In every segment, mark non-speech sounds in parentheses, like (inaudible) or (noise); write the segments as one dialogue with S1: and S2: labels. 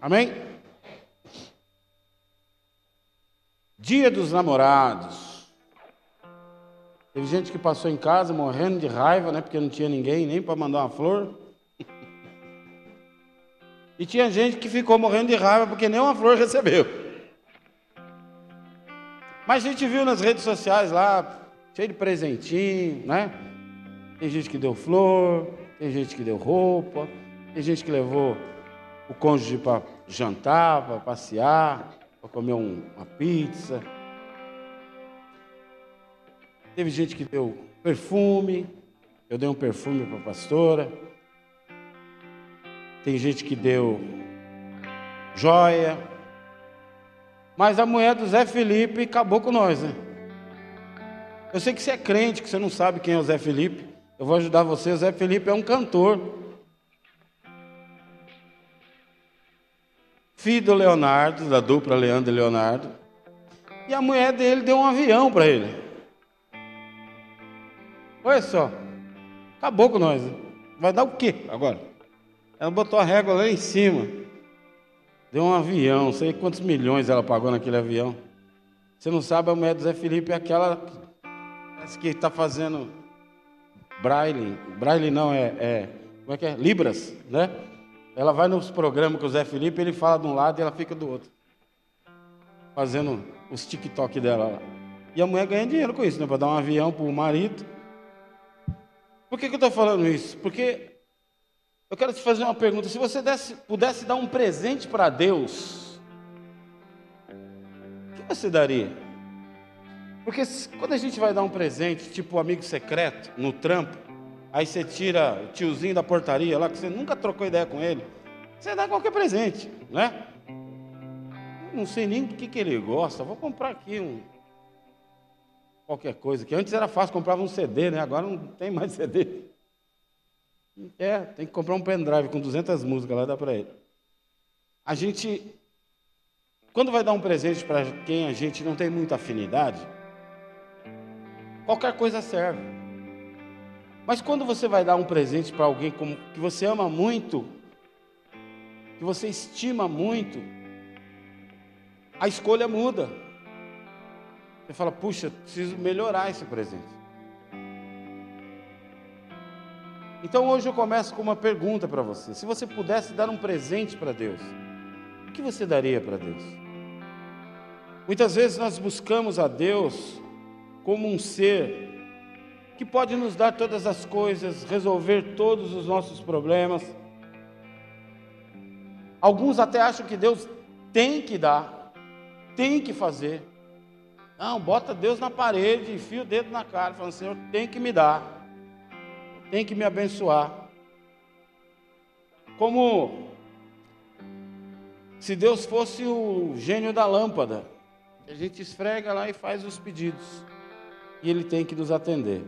S1: Amém? Dia dos namorados. Teve gente que passou em casa morrendo de raiva, né? Porque não tinha ninguém nem para mandar uma flor. E tinha gente que ficou morrendo de raiva porque nem uma flor recebeu. Mas a gente viu nas redes sociais lá, cheio de presentinho, né? Tem gente que deu flor, tem gente que deu roupa, tem gente que levou o cônjuge para jantar, para passear, para comer um, uma pizza. Teve gente que deu perfume, eu dei um perfume para a pastora. Tem gente que deu joia. Mas a mulher do Zé Felipe acabou com nós, né? Eu sei que você é crente, que você não sabe quem é o Zé Felipe. Eu vou ajudar você. O Zé Felipe é um cantor. Filho do Leonardo, da dupla Leandro e Leonardo. E a mulher dele deu um avião para ele. Olha só. Acabou com nós. Vai dar o quê agora? Ela botou a régua lá em cima. Deu um avião, não sei quantos milhões ela pagou naquele avião. Você não sabe, a mulher do Zé Felipe é aquela que está fazendo braille. Braille não, é, é, Como é que é? Libras, né? Ela vai nos programas com o Zé Felipe, ele fala de um lado e ela fica do outro. Fazendo os TikTok dela lá. E a mulher ganha dinheiro com isso, né? Para dar um avião para o marido. Por que, que eu estou falando isso? Porque eu quero te fazer uma pergunta. Se você desse, pudesse dar um presente para Deus, o que você daria? Porque quando a gente vai dar um presente, tipo amigo secreto, no trampo, aí você tira o tiozinho da portaria lá, que você nunca trocou ideia com ele, você dá qualquer presente, né? Não sei nem o que, que ele gosta, vou comprar aqui um. Qualquer coisa, que antes era fácil, comprava um CD, né? Agora não tem mais (laughs) CD. É, tem que comprar um pendrive com 200 músicas lá, dá para ele. A gente, quando vai dar um presente para quem a gente não tem muita afinidade, qualquer coisa serve. Mas quando você vai dar um presente para alguém que você ama muito, que você estima muito, a escolha muda. Você fala, puxa, preciso melhorar esse presente. Então hoje eu começo com uma pergunta para você. Se você pudesse dar um presente para Deus, o que você daria para Deus? Muitas vezes nós buscamos a Deus como um ser que pode nos dar todas as coisas, resolver todos os nossos problemas. Alguns até acham que Deus tem que dar, tem que fazer. Não, bota Deus na parede, enfia o dedo na cara, falando: Senhor, tem que me dar tem que me abençoar. Como se Deus fosse o gênio da lâmpada. A gente esfrega lá e faz os pedidos. E Ele tem que nos atender.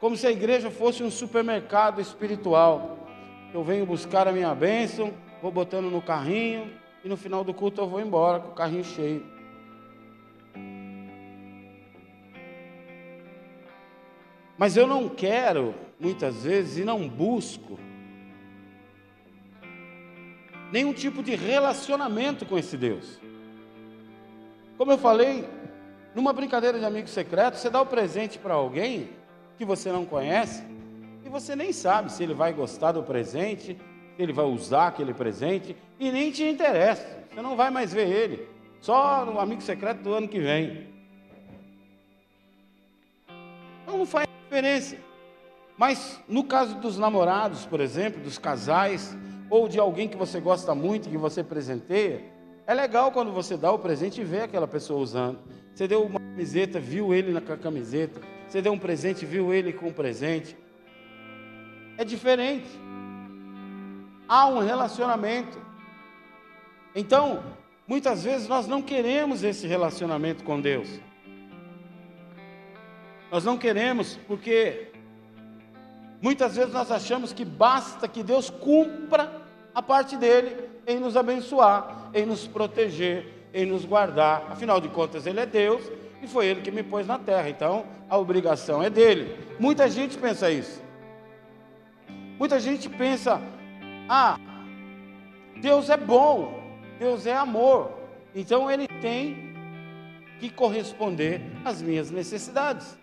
S1: Como se a igreja fosse um supermercado espiritual. Eu venho buscar a minha bênção, vou botando no carrinho e no final do culto eu vou embora com o carrinho cheio. Mas eu não quero muitas vezes, e não busco nenhum tipo de relacionamento com esse Deus. Como eu falei, numa brincadeira de amigo secreto, você dá o presente para alguém que você não conhece e você nem sabe se ele vai gostar do presente, se ele vai usar aquele presente e nem te interessa. Você não vai mais ver ele, só no amigo secreto do ano que vem. Então não faz diferença. Mas no caso dos namorados, por exemplo, dos casais, ou de alguém que você gosta muito, que você presenteia, é legal quando você dá o presente e vê aquela pessoa usando. Você deu uma camiseta, viu ele na camiseta. Você deu um presente, viu ele com o presente. É diferente. Há um relacionamento. Então, muitas vezes nós não queremos esse relacionamento com Deus. Nós não queremos porque Muitas vezes nós achamos que basta que Deus cumpra a parte dele em nos abençoar, em nos proteger, em nos guardar. Afinal de contas, Ele é Deus e foi Ele que me pôs na terra, então a obrigação é dele. Muita gente pensa isso. Muita gente pensa: ah, Deus é bom, Deus é amor. Então ele tem que corresponder às minhas necessidades.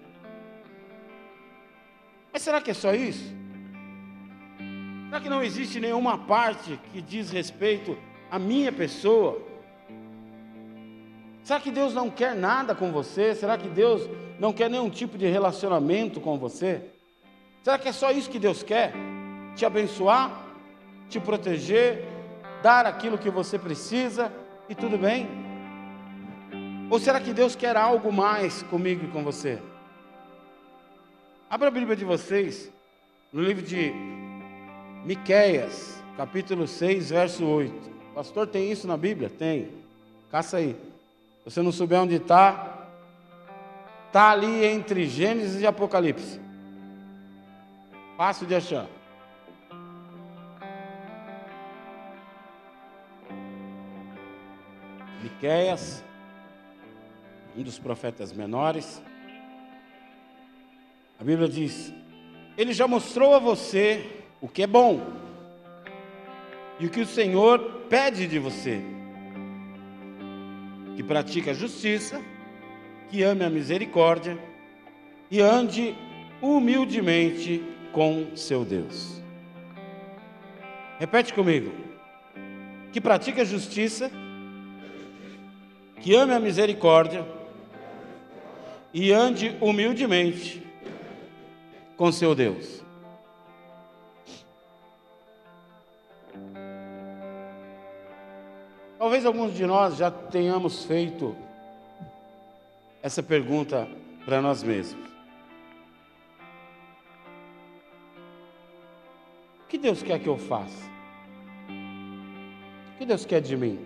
S1: Mas será que é só isso? Será que não existe nenhuma parte que diz respeito à minha pessoa? Será que Deus não quer nada com você? Será que Deus não quer nenhum tipo de relacionamento com você? Será que é só isso que Deus quer? Te abençoar, te proteger, dar aquilo que você precisa e tudo bem? Ou será que Deus quer algo mais comigo e com você? Abra a Bíblia de vocês no livro de Miqueias, capítulo 6, verso 8. Pastor, tem isso na Bíblia? Tem. Caça aí. Você não souber onde está, está ali entre Gênesis e Apocalipse. Fácil de achar. Miqueias, um dos profetas menores. A Bíblia diz: Ele já mostrou a você o que é bom e o que o Senhor pede de você: que pratique a justiça, que ame a misericórdia e ande humildemente com seu Deus. Repete comigo: que pratique a justiça, que ame a misericórdia e ande humildemente com seu Deus. Talvez alguns de nós já tenhamos feito essa pergunta para nós mesmos. O que Deus quer que eu faça? O que Deus quer de mim?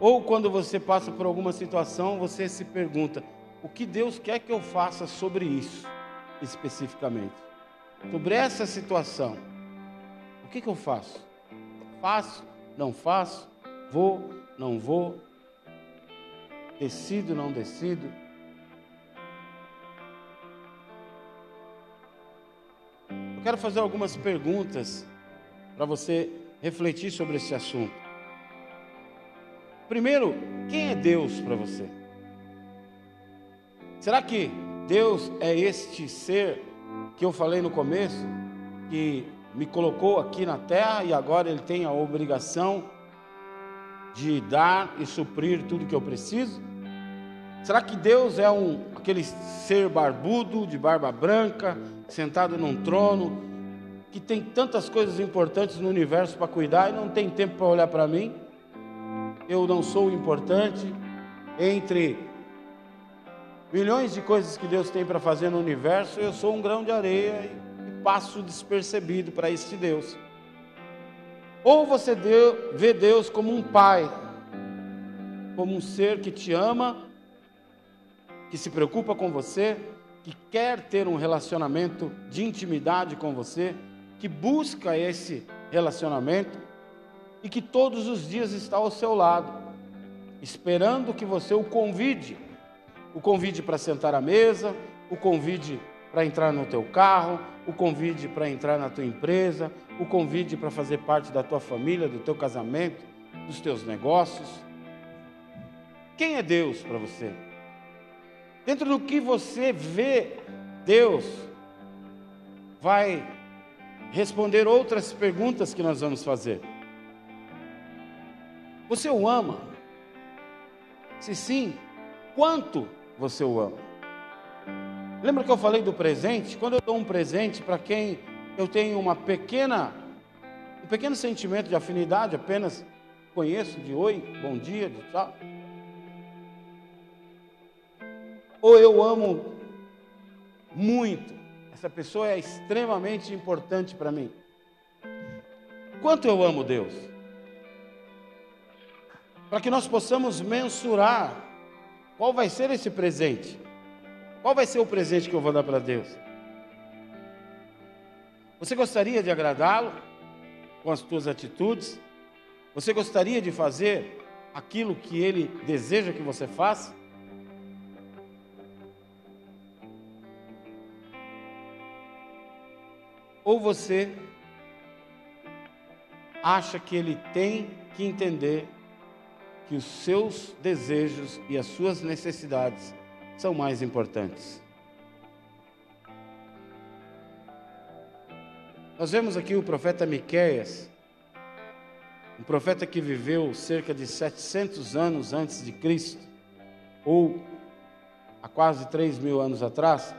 S1: Ou quando você passa por alguma situação, você se pergunta: o que Deus quer que eu faça sobre isso, especificamente? Sobre essa situação. O que, que eu faço? Faço? Não faço? Vou? Não vou? Decido? Não decido? Eu quero fazer algumas perguntas para você refletir sobre esse assunto. Primeiro, quem é Deus para você? Será que Deus é este ser que eu falei no começo, que me colocou aqui na terra e agora Ele tem a obrigação de dar e suprir tudo que eu preciso? Será que Deus é um aquele ser barbudo, de barba branca, sentado num trono, que tem tantas coisas importantes no universo para cuidar e não tem tempo para olhar para mim? Eu não sou importante entre milhões de coisas que Deus tem para fazer no universo, eu sou um grão de areia passo despercebido para este Deus. Ou você vê Deus como um pai, como um ser que te ama, que se preocupa com você, que quer ter um relacionamento de intimidade com você, que busca esse relacionamento e que todos os dias está ao seu lado, esperando que você o convide o convite para sentar à mesa, o convite para entrar no teu carro, o convite para entrar na tua empresa, o convite para fazer parte da tua família, do teu casamento, dos teus negócios. Quem é Deus para você? Dentro do que você vê Deus, vai responder outras perguntas que nós vamos fazer. Você o ama? Se sim, quanto você o ama. Lembra que eu falei do presente? Quando eu dou um presente para quem eu tenho uma pequena, um pequeno sentimento de afinidade, apenas conheço de oi, bom dia, de tchau. Ou eu amo muito, essa pessoa é extremamente importante para mim. Quanto eu amo Deus? Para que nós possamos mensurar qual vai ser esse presente? Qual vai ser o presente que eu vou dar para Deus? Você gostaria de agradá-lo com as suas atitudes? Você gostaria de fazer aquilo que ele deseja que você faça? Ou você acha que ele tem que entender que os seus desejos e as suas necessidades são mais importantes. Nós vemos aqui o profeta Miqueias, um profeta que viveu cerca de 700 anos antes de Cristo, ou há quase 3 mil anos atrás.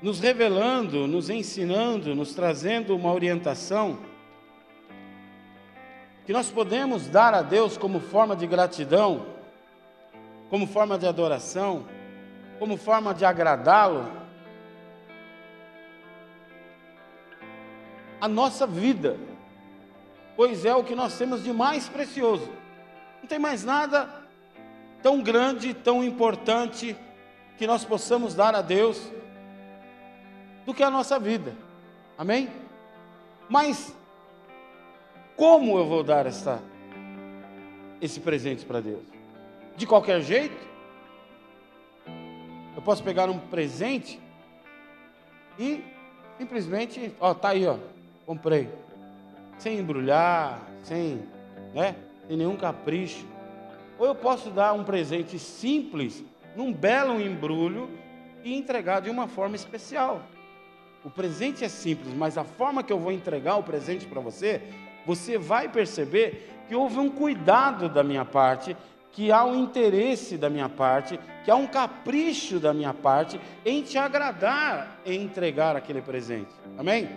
S1: Nos revelando, nos ensinando, nos trazendo uma orientação que nós podemos dar a Deus como forma de gratidão, como forma de adoração como forma de agradá-lo, a nossa vida, pois é o que nós temos de mais precioso. Não tem mais nada tão grande, tão importante que nós possamos dar a Deus do que a nossa vida. Amém? Mas como eu vou dar essa, esse presente para Deus? De qualquer jeito? Eu posso pegar um presente e simplesmente, ó, tá aí, ó, comprei. Sem embrulhar, sem, né, sem nenhum capricho. Ou eu posso dar um presente simples, num belo embrulho e entregar de uma forma especial. O presente é simples, mas a forma que eu vou entregar o presente para você, você vai perceber que houve um cuidado da minha parte que há um interesse da minha parte, que há um capricho da minha parte em te agradar em entregar aquele presente. Amém?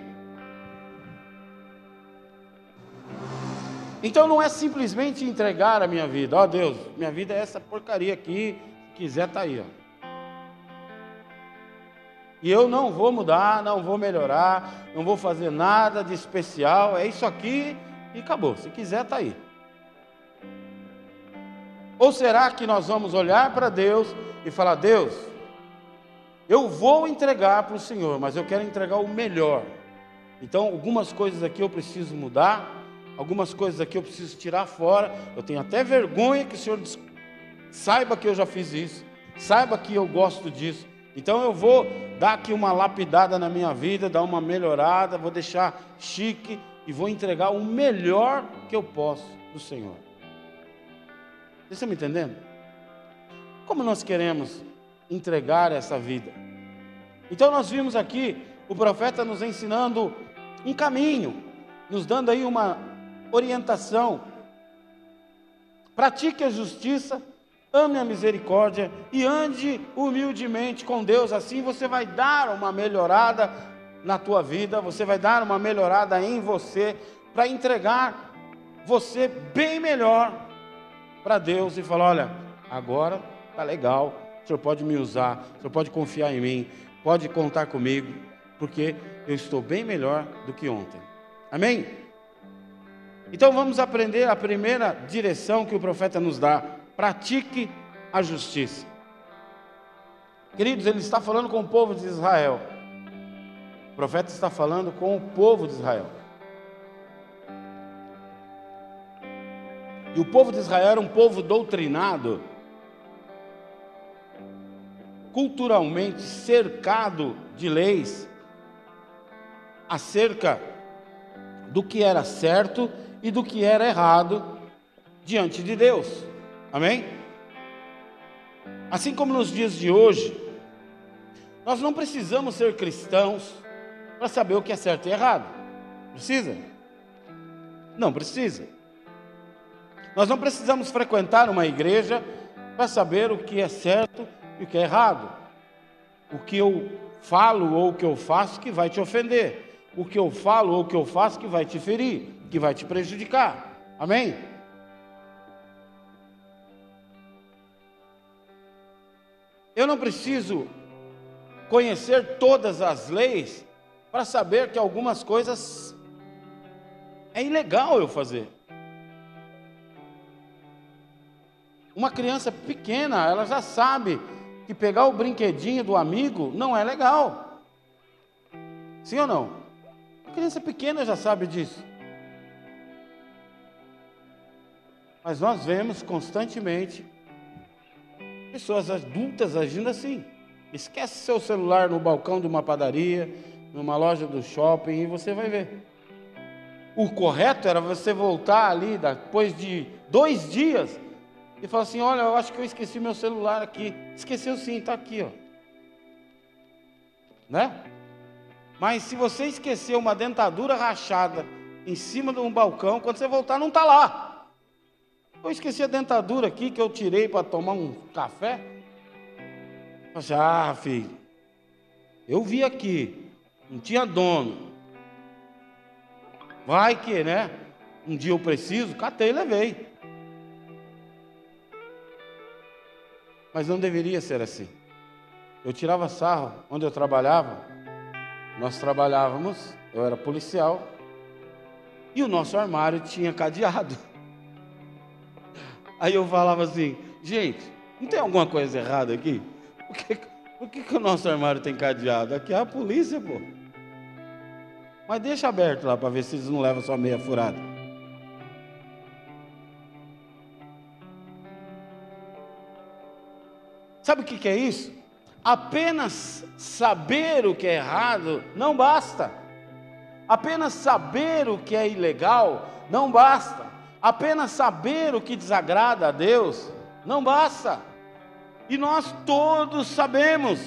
S1: Então não é simplesmente entregar a minha vida. Ó oh, Deus, minha vida é essa porcaria aqui, se quiser tá aí, ó. E eu não vou mudar, não vou melhorar, não vou fazer nada de especial, é isso aqui e acabou. Se quiser tá aí. Ou será que nós vamos olhar para Deus e falar: Deus, eu vou entregar para o Senhor, mas eu quero entregar o melhor. Então, algumas coisas aqui eu preciso mudar, algumas coisas aqui eu preciso tirar fora. Eu tenho até vergonha que o Senhor saiba que eu já fiz isso, saiba que eu gosto disso. Então eu vou dar aqui uma lapidada na minha vida, dar uma melhorada, vou deixar chique e vou entregar o melhor que eu posso do Senhor. Vocês estão me entendendo? Como nós queremos entregar essa vida? Então nós vimos aqui o profeta nos ensinando um caminho, nos dando aí uma orientação. Pratique a justiça, ame a misericórdia e ande humildemente com Deus. Assim você vai dar uma melhorada na tua vida, você vai dar uma melhorada em você para entregar você bem melhor para Deus e falar: olha, agora tá legal, o senhor pode me usar, o senhor pode confiar em mim, pode contar comigo, porque eu estou bem melhor do que ontem. Amém? Então vamos aprender a primeira direção que o profeta nos dá: pratique a justiça. Queridos, ele está falando com o povo de Israel. O profeta está falando com o povo de Israel. E o povo de Israel era um povo doutrinado, culturalmente cercado de leis acerca do que era certo e do que era errado diante de Deus. Amém? Assim como nos dias de hoje, nós não precisamos ser cristãos para saber o que é certo e errado. Precisa? Não precisa. Nós não precisamos frequentar uma igreja para saber o que é certo e o que é errado. O que eu falo ou o que eu faço que vai te ofender. O que eu falo ou o que eu faço que vai te ferir, que vai te prejudicar. Amém? Eu não preciso conhecer todas as leis para saber que algumas coisas é ilegal eu fazer. Uma criança pequena, ela já sabe que pegar o brinquedinho do amigo não é legal. Sim ou não? A criança pequena já sabe disso. Mas nós vemos constantemente pessoas adultas agindo assim. Esquece seu celular no balcão de uma padaria, numa loja do shopping e você vai ver. O correto era você voltar ali depois de dois dias e falar assim: Olha, eu acho que eu esqueci meu celular aqui. Esqueceu sim, está aqui, ó. Né? Mas se você esqueceu uma dentadura rachada em cima de um balcão, quando você voltar, não está lá. Eu esqueci a dentadura aqui que eu tirei para tomar um café. Assim, ah, filho, eu vi aqui, não tinha dono. Vai que, né? Um dia eu preciso, catei e levei. Mas não deveria ser assim. Eu tirava sarro onde eu trabalhava. Nós trabalhávamos, eu era policial, e o nosso armário tinha cadeado. (laughs) Aí eu falava assim, gente, não tem alguma coisa errada aqui? Por que, por que, que o nosso armário tem cadeado? Aqui é a polícia, pô. Mas deixa aberto lá para ver se eles não levam só meia furada. Sabe o que, que é isso? Apenas saber o que é errado não basta. Apenas saber o que é ilegal não basta. Apenas saber o que desagrada a Deus não basta. E nós todos sabemos.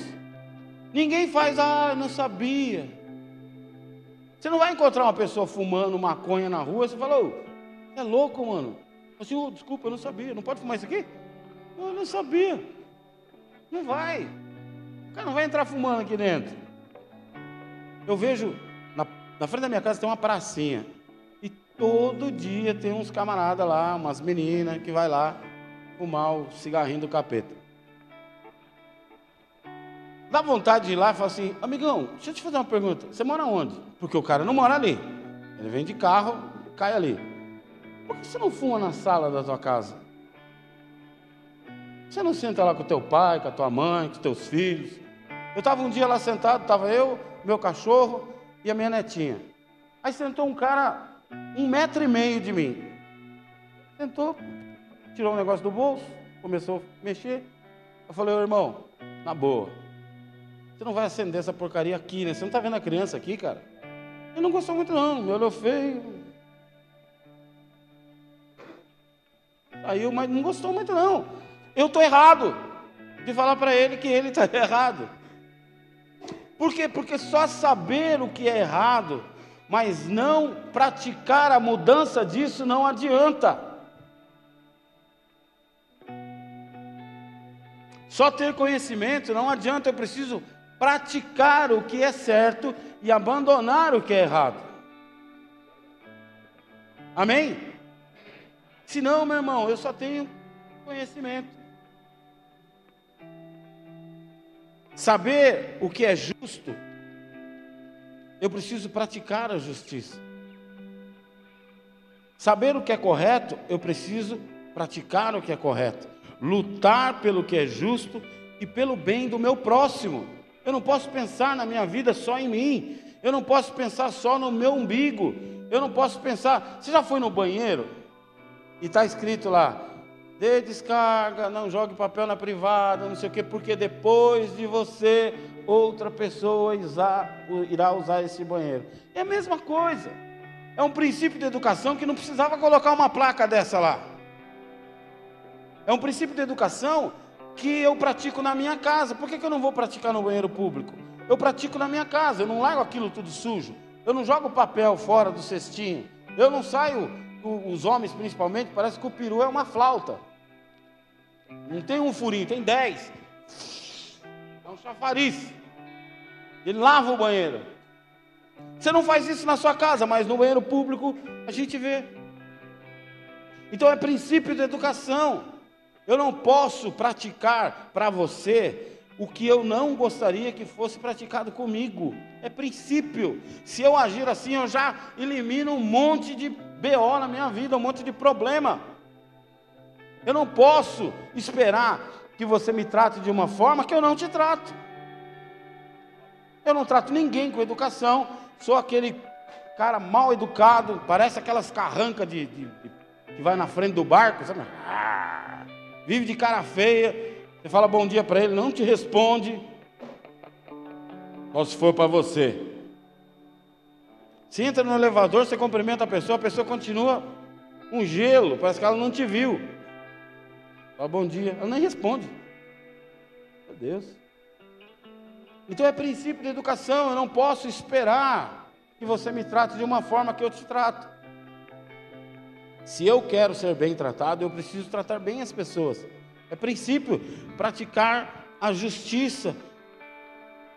S1: Ninguém faz, ah, não sabia. Você não vai encontrar uma pessoa fumando maconha na rua, você fala, ô, é louco, mano. Assim, oh, desculpa, eu não sabia. Não pode fumar isso aqui? Eu não sabia. Não vai. O cara não vai entrar fumando aqui dentro. Eu vejo, na, na frente da minha casa tem uma pracinha. Todo dia tem uns camaradas lá, umas meninas que vai lá fumar o cigarrinho do capeta. Dá vontade de ir lá e falar assim, amigão, deixa eu te fazer uma pergunta. Você mora onde? Porque o cara não mora ali. Ele vem de carro, cai ali. Por que você não fuma na sala da tua casa? Você não senta lá com teu pai, com a tua mãe, com os teus filhos? Eu estava um dia lá sentado, estava eu, meu cachorro e a minha netinha. Aí sentou um cara um metro e meio de mim. Sentou, tirou um negócio do bolso, começou a mexer. Eu falei, ô irmão, na boa, você não vai acender essa porcaria aqui, né? Você não está vendo a criança aqui, cara? Ele não gostou muito não, me olhou feio. Aí, mas não gostou muito não. Eu estou errado de falar para ele que ele está (laughs) errado. Por quê? Porque só saber o que é errado, mas não praticar a mudança disso não adianta. Só ter conhecimento não adianta, eu preciso praticar o que é certo e abandonar o que é errado. Amém? Se não, meu irmão, eu só tenho conhecimento. Saber o que é justo, eu preciso praticar a justiça. Saber o que é correto, eu preciso praticar o que é correto. Lutar pelo que é justo e pelo bem do meu próximo. Eu não posso pensar na minha vida só em mim. Eu não posso pensar só no meu umbigo. Eu não posso pensar. Você já foi no banheiro? E está escrito lá: dê descarga, não jogue papel na privada, não sei o quê, porque depois de você, outra pessoa irá usar esse banheiro. É a mesma coisa. É um princípio de educação que não precisava colocar uma placa dessa lá. É um princípio de educação que eu pratico na minha casa. Por que, que eu não vou praticar no banheiro público? Eu pratico na minha casa, eu não largo aquilo tudo sujo. Eu não jogo papel fora do cestinho. Eu não saio, os homens principalmente, parece que o peru é uma flauta. Não tem um furinho, tem dez. É um chafariz. Ele lava o banheiro. Você não faz isso na sua casa, mas no banheiro público a gente vê. Então é princípio de educação. Eu não posso praticar para você o que eu não gostaria que fosse praticado comigo. É princípio. Se eu agir assim, eu já elimino um monte de BO na minha vida, um monte de problema. Eu não posso esperar que você me trate de uma forma que eu não te trato. Eu não trato ninguém com educação, sou aquele cara mal educado, parece aquelas carrancas de, de, de que vai na frente do barco, sabe? Ah! vive de cara feia, você fala bom dia para ele, não te responde. Ou se for para você, Você entra no elevador, você cumprimenta a pessoa, a pessoa continua um gelo, parece que ela não te viu. Fala bom dia, ela nem responde. Meu Deus. Então é princípio de educação, eu não posso esperar que você me trate de uma forma que eu te trato. Se eu quero ser bem tratado, eu preciso tratar bem as pessoas. É princípio praticar a justiça,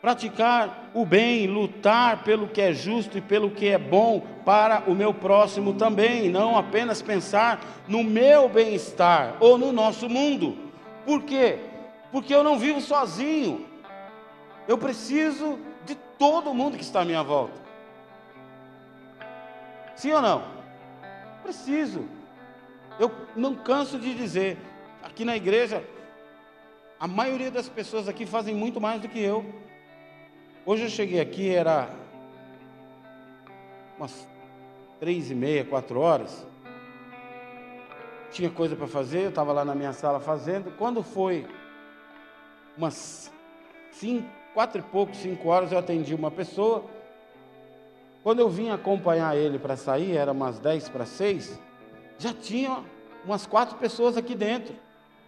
S1: praticar o bem, lutar pelo que é justo e pelo que é bom para o meu próximo também, não apenas pensar no meu bem-estar ou no nosso mundo. Por quê? Porque eu não vivo sozinho. Eu preciso de todo mundo que está à minha volta. Sim ou não? Preciso. Eu não canso de dizer, aqui na igreja, a maioria das pessoas aqui fazem muito mais do que eu. Hoje eu cheguei aqui, era umas três e meia, quatro horas. Tinha coisa para fazer, eu estava lá na minha sala fazendo. Quando foi umas cinco, quatro e pouco, cinco horas, eu atendi uma pessoa. Quando eu vim acompanhar ele para sair, era umas dez para seis, já tinha umas quatro pessoas aqui dentro.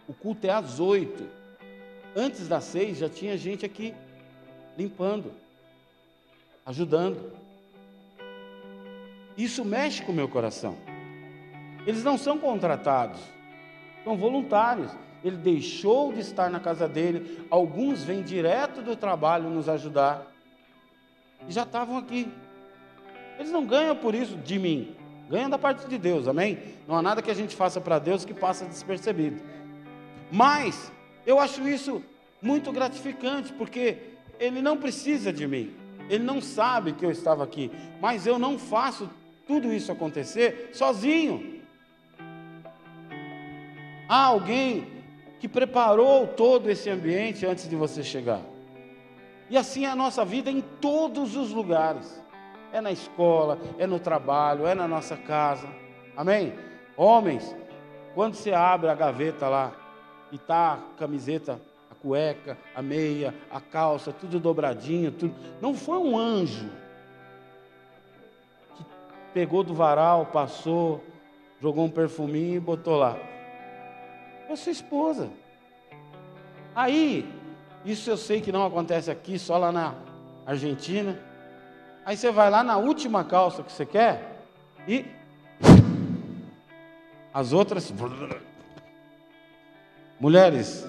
S1: O culto é às oito. Antes das seis já tinha gente aqui limpando, ajudando. Isso mexe com o meu coração. Eles não são contratados, são voluntários. Ele deixou de estar na casa dele, alguns vêm direto do trabalho nos ajudar e já estavam aqui. Eles não ganham por isso de mim, ganham da parte de Deus, amém? Não há nada que a gente faça para Deus que passa despercebido. Mas eu acho isso muito gratificante, porque ele não precisa de mim. Ele não sabe que eu estava aqui. Mas eu não faço tudo isso acontecer sozinho. Há alguém que preparou todo esse ambiente antes de você chegar. E assim é a nossa vida em todos os lugares. É na escola, é no trabalho, é na nossa casa. Amém? Homens, quando você abre a gaveta lá e tá a camiseta cueca, a meia, a calça, tudo dobradinho, tudo. Não foi um anjo que pegou do varal, passou, jogou um perfuminho e botou lá. Foi sua esposa. Aí, isso eu sei que não acontece aqui, só lá na Argentina. Aí você vai lá na última calça que você quer e as outras. Mulheres,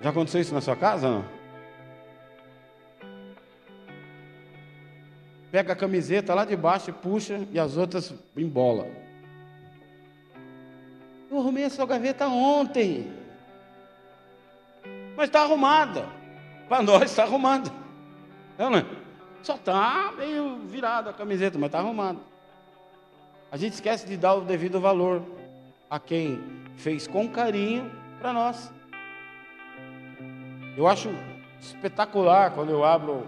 S1: já aconteceu isso na sua casa não? Pega a camiseta lá de baixo e puxa e as outras embola. Eu arrumei essa gaveta ontem. Mas está arrumada. Para nós está arrumada. Não, é? Só está meio virada a camiseta, mas está arrumada. A gente esquece de dar o devido valor a quem fez com carinho para nós. Eu acho espetacular quando eu abro,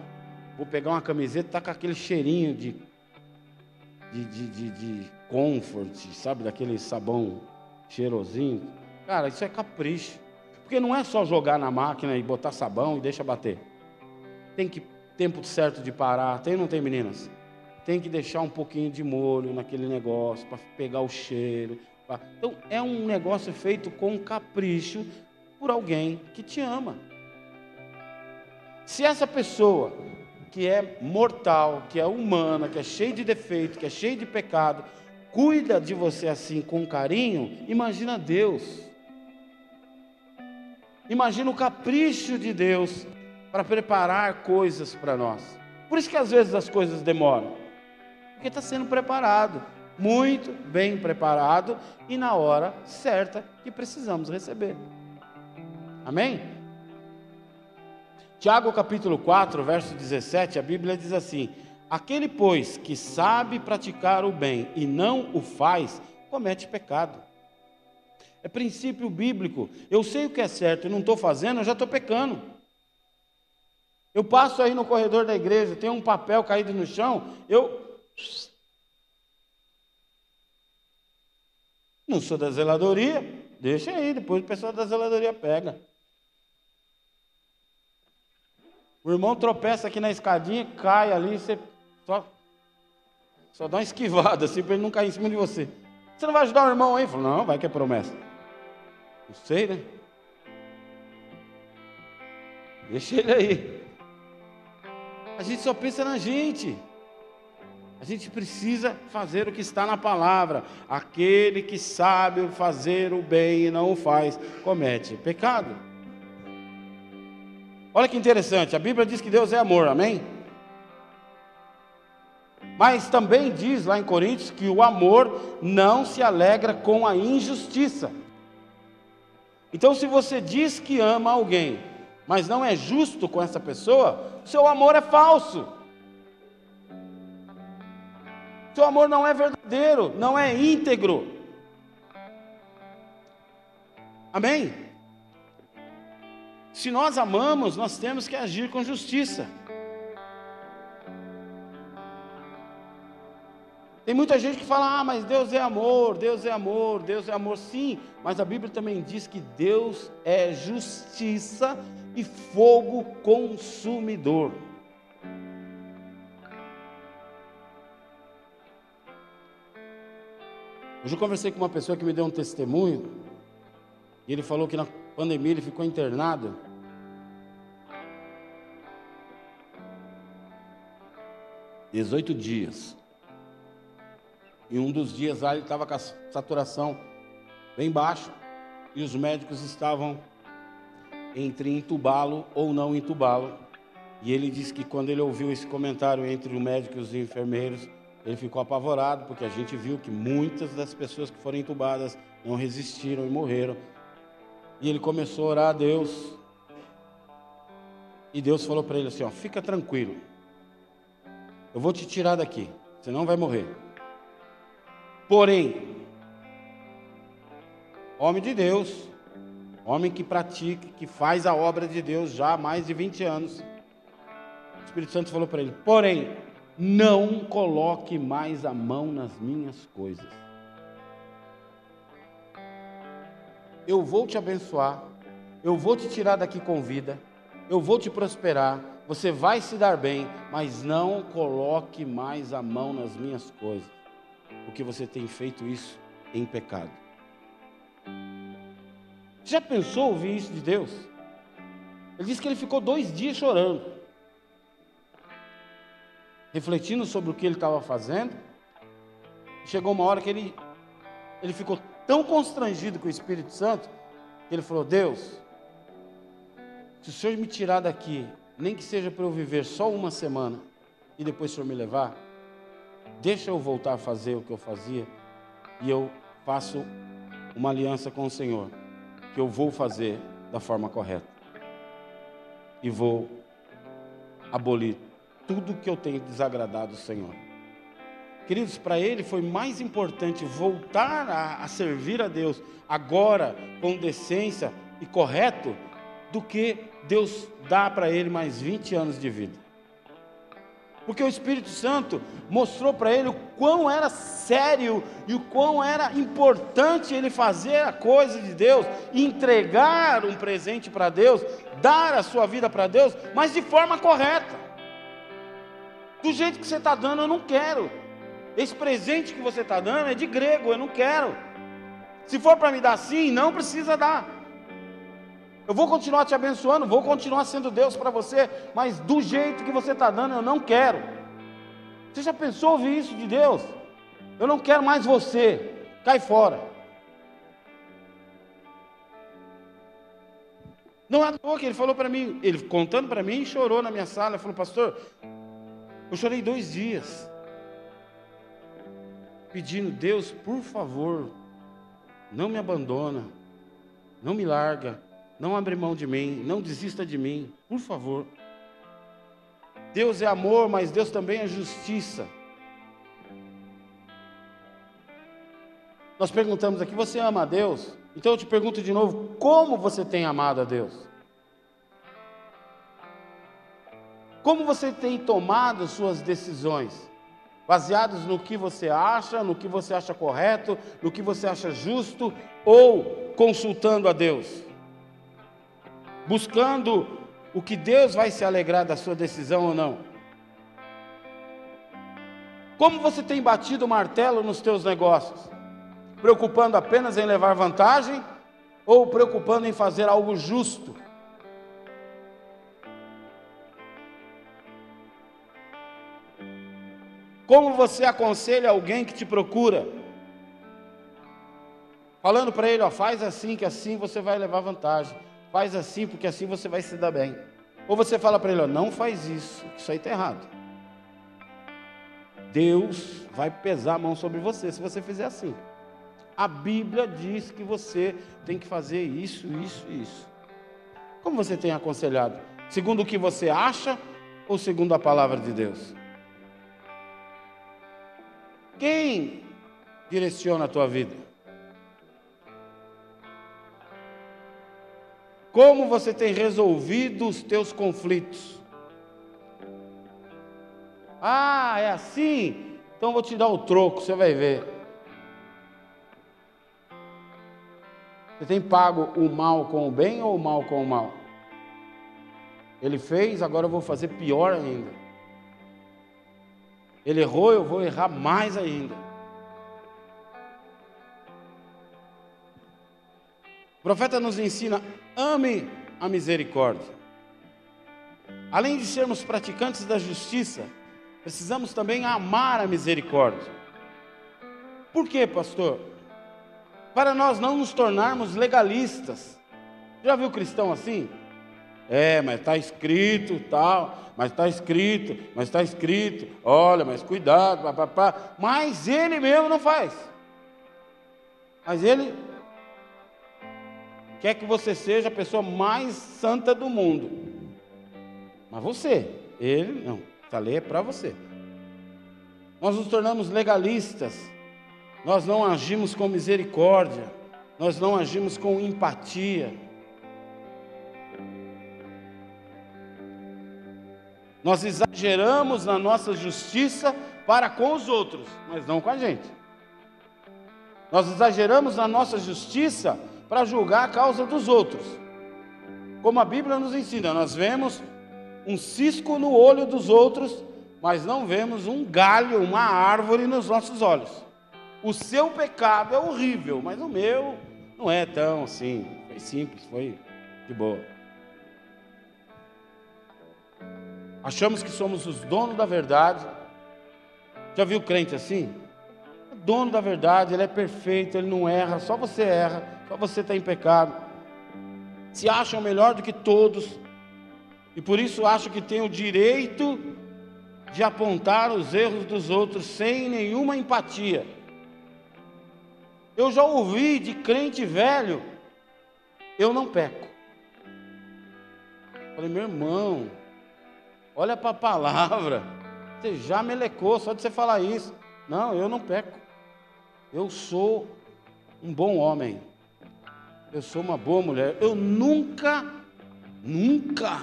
S1: vou pegar uma camiseta, tá com aquele cheirinho de, de, de, de, de comfort, sabe? Daquele sabão cheirosinho. Cara, isso é capricho. Porque não é só jogar na máquina e botar sabão e deixa bater. Tem que tempo certo de parar. Tem não tem, meninas? Tem que deixar um pouquinho de molho naquele negócio para pegar o cheiro. Pra... Então é um negócio feito com capricho por alguém que te ama. Se essa pessoa que é mortal, que é humana, que é cheia de defeito, que é cheia de pecado, cuida de você assim com carinho, imagina Deus. Imagina o capricho de Deus para preparar coisas para nós. Por isso que às vezes as coisas demoram, porque está sendo preparado, muito bem preparado e na hora certa que precisamos receber. Amém? Tiago capítulo 4, verso 17, a Bíblia diz assim: Aquele, pois, que sabe praticar o bem e não o faz, comete pecado. É princípio bíblico. Eu sei o que é certo e não estou fazendo, eu já estou pecando. Eu passo aí no corredor da igreja, tem um papel caído no chão, eu. Não sou da zeladoria, deixa aí, depois o pessoal da zeladoria pega. O irmão tropeça aqui na escadinha, cai ali, você Só dá uma esquivada assim para ele não cair em cima de você. Você não vai ajudar o irmão aí? Falou, não, vai que é promessa. Não sei, né? Deixa ele aí. A gente só pensa na gente. A gente precisa fazer o que está na palavra. Aquele que sabe fazer o bem e não o faz, comete pecado. Olha que interessante, a Bíblia diz que Deus é amor, amém? Mas também diz lá em Coríntios que o amor não se alegra com a injustiça. Então, se você diz que ama alguém, mas não é justo com essa pessoa, seu amor é falso. Seu amor não é verdadeiro, não é íntegro. Amém? Se nós amamos, nós temos que agir com justiça. Tem muita gente que fala, ah, mas Deus é amor, Deus é amor, Deus é amor. Sim, mas a Bíblia também diz que Deus é justiça e fogo consumidor. Hoje eu conversei com uma pessoa que me deu um testemunho, e ele falou que na pandemia ele ficou internado. Dezoito dias. E um dos dias lá ele estava com a saturação bem baixa. E os médicos estavam entre entubá-lo ou não entubá-lo. E ele disse que quando ele ouviu esse comentário entre os médicos e os enfermeiros, ele ficou apavorado, porque a gente viu que muitas das pessoas que foram entubadas não resistiram e morreram. E ele começou a orar a Deus. E Deus falou para ele assim: ó, fica tranquilo. Eu vou te tirar daqui. Você não vai morrer. Porém, homem de Deus, homem que pratica, que faz a obra de Deus já há mais de 20 anos. O Espírito Santo falou para ele: porém, não coloque mais a mão nas minhas coisas. Eu vou te abençoar, eu vou te tirar daqui com vida, eu vou te prosperar, você vai se dar bem, mas não coloque mais a mão nas minhas coisas, porque você tem feito isso em pecado. Já pensou ouvir isso de Deus? Ele disse que ele ficou dois dias chorando refletindo sobre o que ele estava fazendo. Chegou uma hora que ele, ele ficou tão constrangido com o Espírito Santo, que ele falou: Deus, se o Senhor me tirar daqui, nem que seja para eu viver só uma semana, e depois o Senhor me levar, deixa eu voltar a fazer o que eu fazia, e eu faço uma aliança com o Senhor, que eu vou fazer da forma correta, e vou abolir tudo que eu tenho desagradado o Senhor. Queridos, para ele foi mais importante voltar a, a, servir a Deus agora com decência e correto do que Deus dá para ele mais 20 anos de vida. Porque o Espírito Santo mostrou para ele o quão era sério e o quão era importante ele fazer a coisa de Deus, entregar um presente para Deus, dar a sua vida para Deus, mas de forma correta. Do jeito que você está dando, eu não quero. Esse presente que você está dando é de grego, eu não quero. Se for para me dar assim, não precisa dar. Eu vou continuar te abençoando, vou continuar sendo Deus para você, mas do jeito que você está dando, eu não quero. Você já pensou ouvir isso de Deus? Eu não quero mais você, cai fora. Não é que ele falou para mim, ele contando para mim, chorou na minha sala, falou, pastor, eu chorei dois dias, pedindo, Deus, por favor, não me abandona, não me larga, não abre mão de mim, não desista de mim, por favor. Deus é amor, mas Deus também é justiça. Nós perguntamos aqui: você ama a Deus? Então eu te pergunto de novo: como você tem amado a Deus? Como você tem tomado suas decisões? Baseados no que você acha, no que você acha correto, no que você acha justo, ou consultando a Deus? Buscando o que Deus vai se alegrar da sua decisão ou não? Como você tem batido o martelo nos teus negócios? Preocupando apenas em levar vantagem ou preocupando em fazer algo justo? Como você aconselha alguém que te procura? Falando para ele, ó, faz assim que assim você vai levar vantagem. Faz assim porque assim você vai se dar bem. Ou você fala para ele, não faz isso, isso aí está errado. Deus vai pesar a mão sobre você se você fizer assim. A Bíblia diz que você tem que fazer isso, isso e isso. Como você tem aconselhado? Segundo o que você acha ou segundo a palavra de Deus? Quem direciona a tua vida? Como você tem resolvido os teus conflitos? Ah, é assim? Então vou te dar o troco, você vai ver. Você tem pago o mal com o bem ou o mal com o mal? Ele fez, agora eu vou fazer pior ainda. Ele errou, eu vou errar mais ainda. O profeta nos ensina: ame a misericórdia. Além de sermos praticantes da justiça, precisamos também amar a misericórdia. Por quê, pastor? Para nós não nos tornarmos legalistas. Já viu cristão assim? É, mas está escrito tal, mas está escrito, mas está escrito, olha, mas cuidado, papapá. Mas ele mesmo não faz. Mas ele quer que você seja a pessoa mais santa do mundo. Mas você, ele não. Essa lei é para você. Nós nos tornamos legalistas. Nós não agimos com misericórdia. Nós não agimos com empatia. Nós exageramos na nossa justiça para com os outros, mas não com a gente. Nós exageramos na nossa justiça para julgar a causa dos outros. Como a Bíblia nos ensina, nós vemos um cisco no olho dos outros, mas não vemos um galho, uma árvore nos nossos olhos. O seu pecado é horrível, mas o meu não é tão assim. Foi simples, foi de boa. Achamos que somos os donos da verdade. Já viu crente assim? É dono da verdade, ele é perfeito, ele não erra, só você erra, só você está em pecado. Se acham melhor do que todos, e por isso acham que tem o direito de apontar os erros dos outros sem nenhuma empatia. Eu já ouvi de crente velho, eu não peco. Falei, meu irmão, Olha para a palavra. Você já melecou só de você falar isso. Não, eu não peco. Eu sou um bom homem. Eu sou uma boa mulher. Eu nunca, nunca.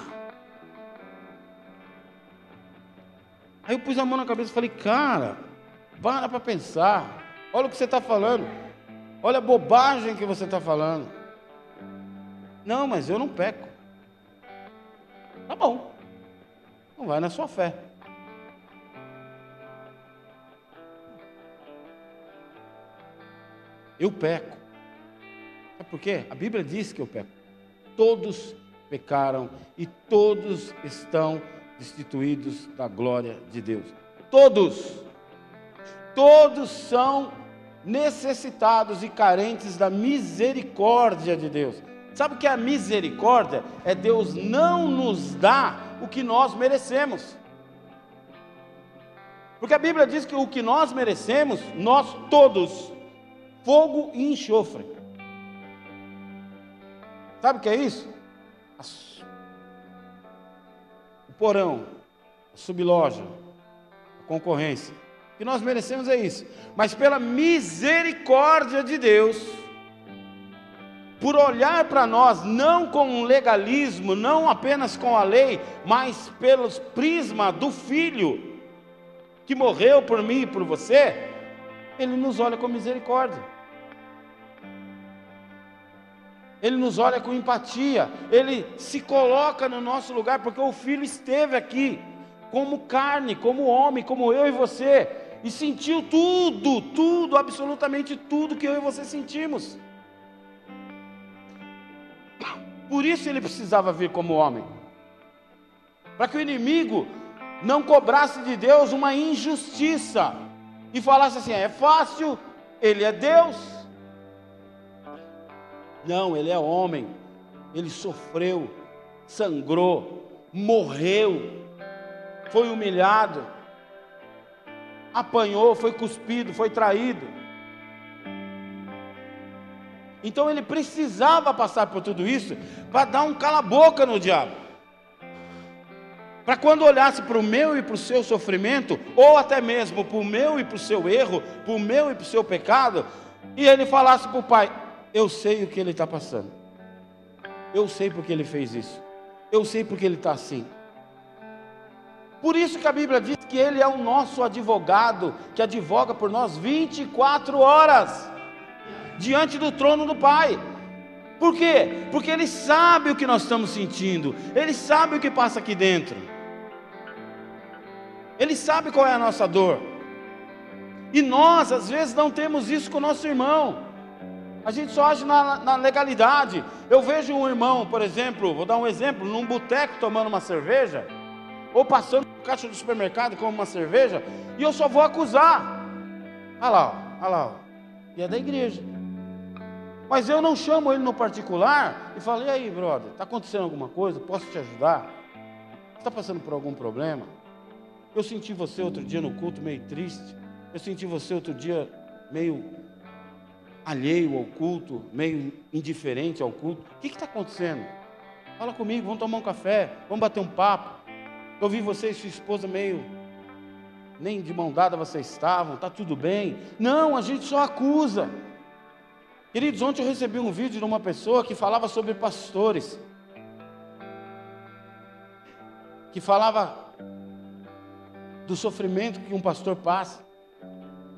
S1: Aí eu pus a mão na cabeça e falei, cara, para para pensar. Olha o que você está falando. Olha a bobagem que você está falando. Não, mas eu não peco. Tá bom. Não vai na sua fé. Eu peco. É porque a Bíblia diz que eu peco. Todos pecaram e todos estão destituídos da glória de Deus. Todos. Todos são necessitados e carentes da misericórdia de Deus. Sabe o que é a misericórdia? É Deus não nos dá o que nós merecemos. Porque a Bíblia diz que o que nós merecemos, nós todos, fogo e enxofre. Sabe o que é isso? O porão, a subloja, a concorrência. Que nós merecemos é isso. Mas pela misericórdia de Deus, por olhar para nós não com um legalismo, não apenas com a lei, mas pelos prisma do Filho que morreu por mim e por você, Ele nos olha com misericórdia. Ele nos olha com empatia, Ele se coloca no nosso lugar, porque o Filho esteve aqui, como carne, como homem, como eu e você, e sentiu tudo, tudo, absolutamente tudo que eu e você sentimos. Por isso ele precisava vir como homem. Para que o inimigo não cobrasse de Deus uma injustiça e falasse assim: é fácil, ele é Deus. Não, ele é homem, ele sofreu, sangrou, morreu, foi humilhado, apanhou, foi cuspido, foi traído. Então ele precisava passar por tudo isso para dar um cala-boca no diabo. Para quando olhasse para o meu e para o seu sofrimento, ou até mesmo para o meu e para o seu erro, para o meu e para o seu pecado, e ele falasse para o pai: Eu sei o que ele está passando, eu sei porque ele fez isso, eu sei porque ele está assim. Por isso que a Bíblia diz que ele é o nosso advogado, que advoga por nós 24 horas diante do trono do Pai. Por quê? Porque Ele sabe o que nós estamos sentindo, Ele sabe o que passa aqui dentro, Ele sabe qual é a nossa dor. E nós, às vezes, não temos isso com o nosso irmão. A gente só age na, na, legalidade. Eu vejo um irmão, por exemplo, vou dar um exemplo, num boteco tomando uma cerveja, ou passando no caixa do supermercado com uma cerveja, e eu só vou acusar. Olha lá, olha lá, e é da igreja. Mas eu não chamo ele no particular e falo: e aí, brother, está acontecendo alguma coisa? Posso te ajudar? Está passando por algum problema? Eu senti você outro dia no culto meio triste. Eu senti você outro dia meio alheio ao culto, meio indiferente ao culto. O que está acontecendo? Fala comigo, vamos tomar um café, vamos bater um papo. Eu vi você e sua esposa meio. Nem de mão dada vocês estavam, está tudo bem. Não, a gente só acusa. Queridos, ontem eu recebi um vídeo de uma pessoa que falava sobre pastores. Que falava do sofrimento que um pastor passa.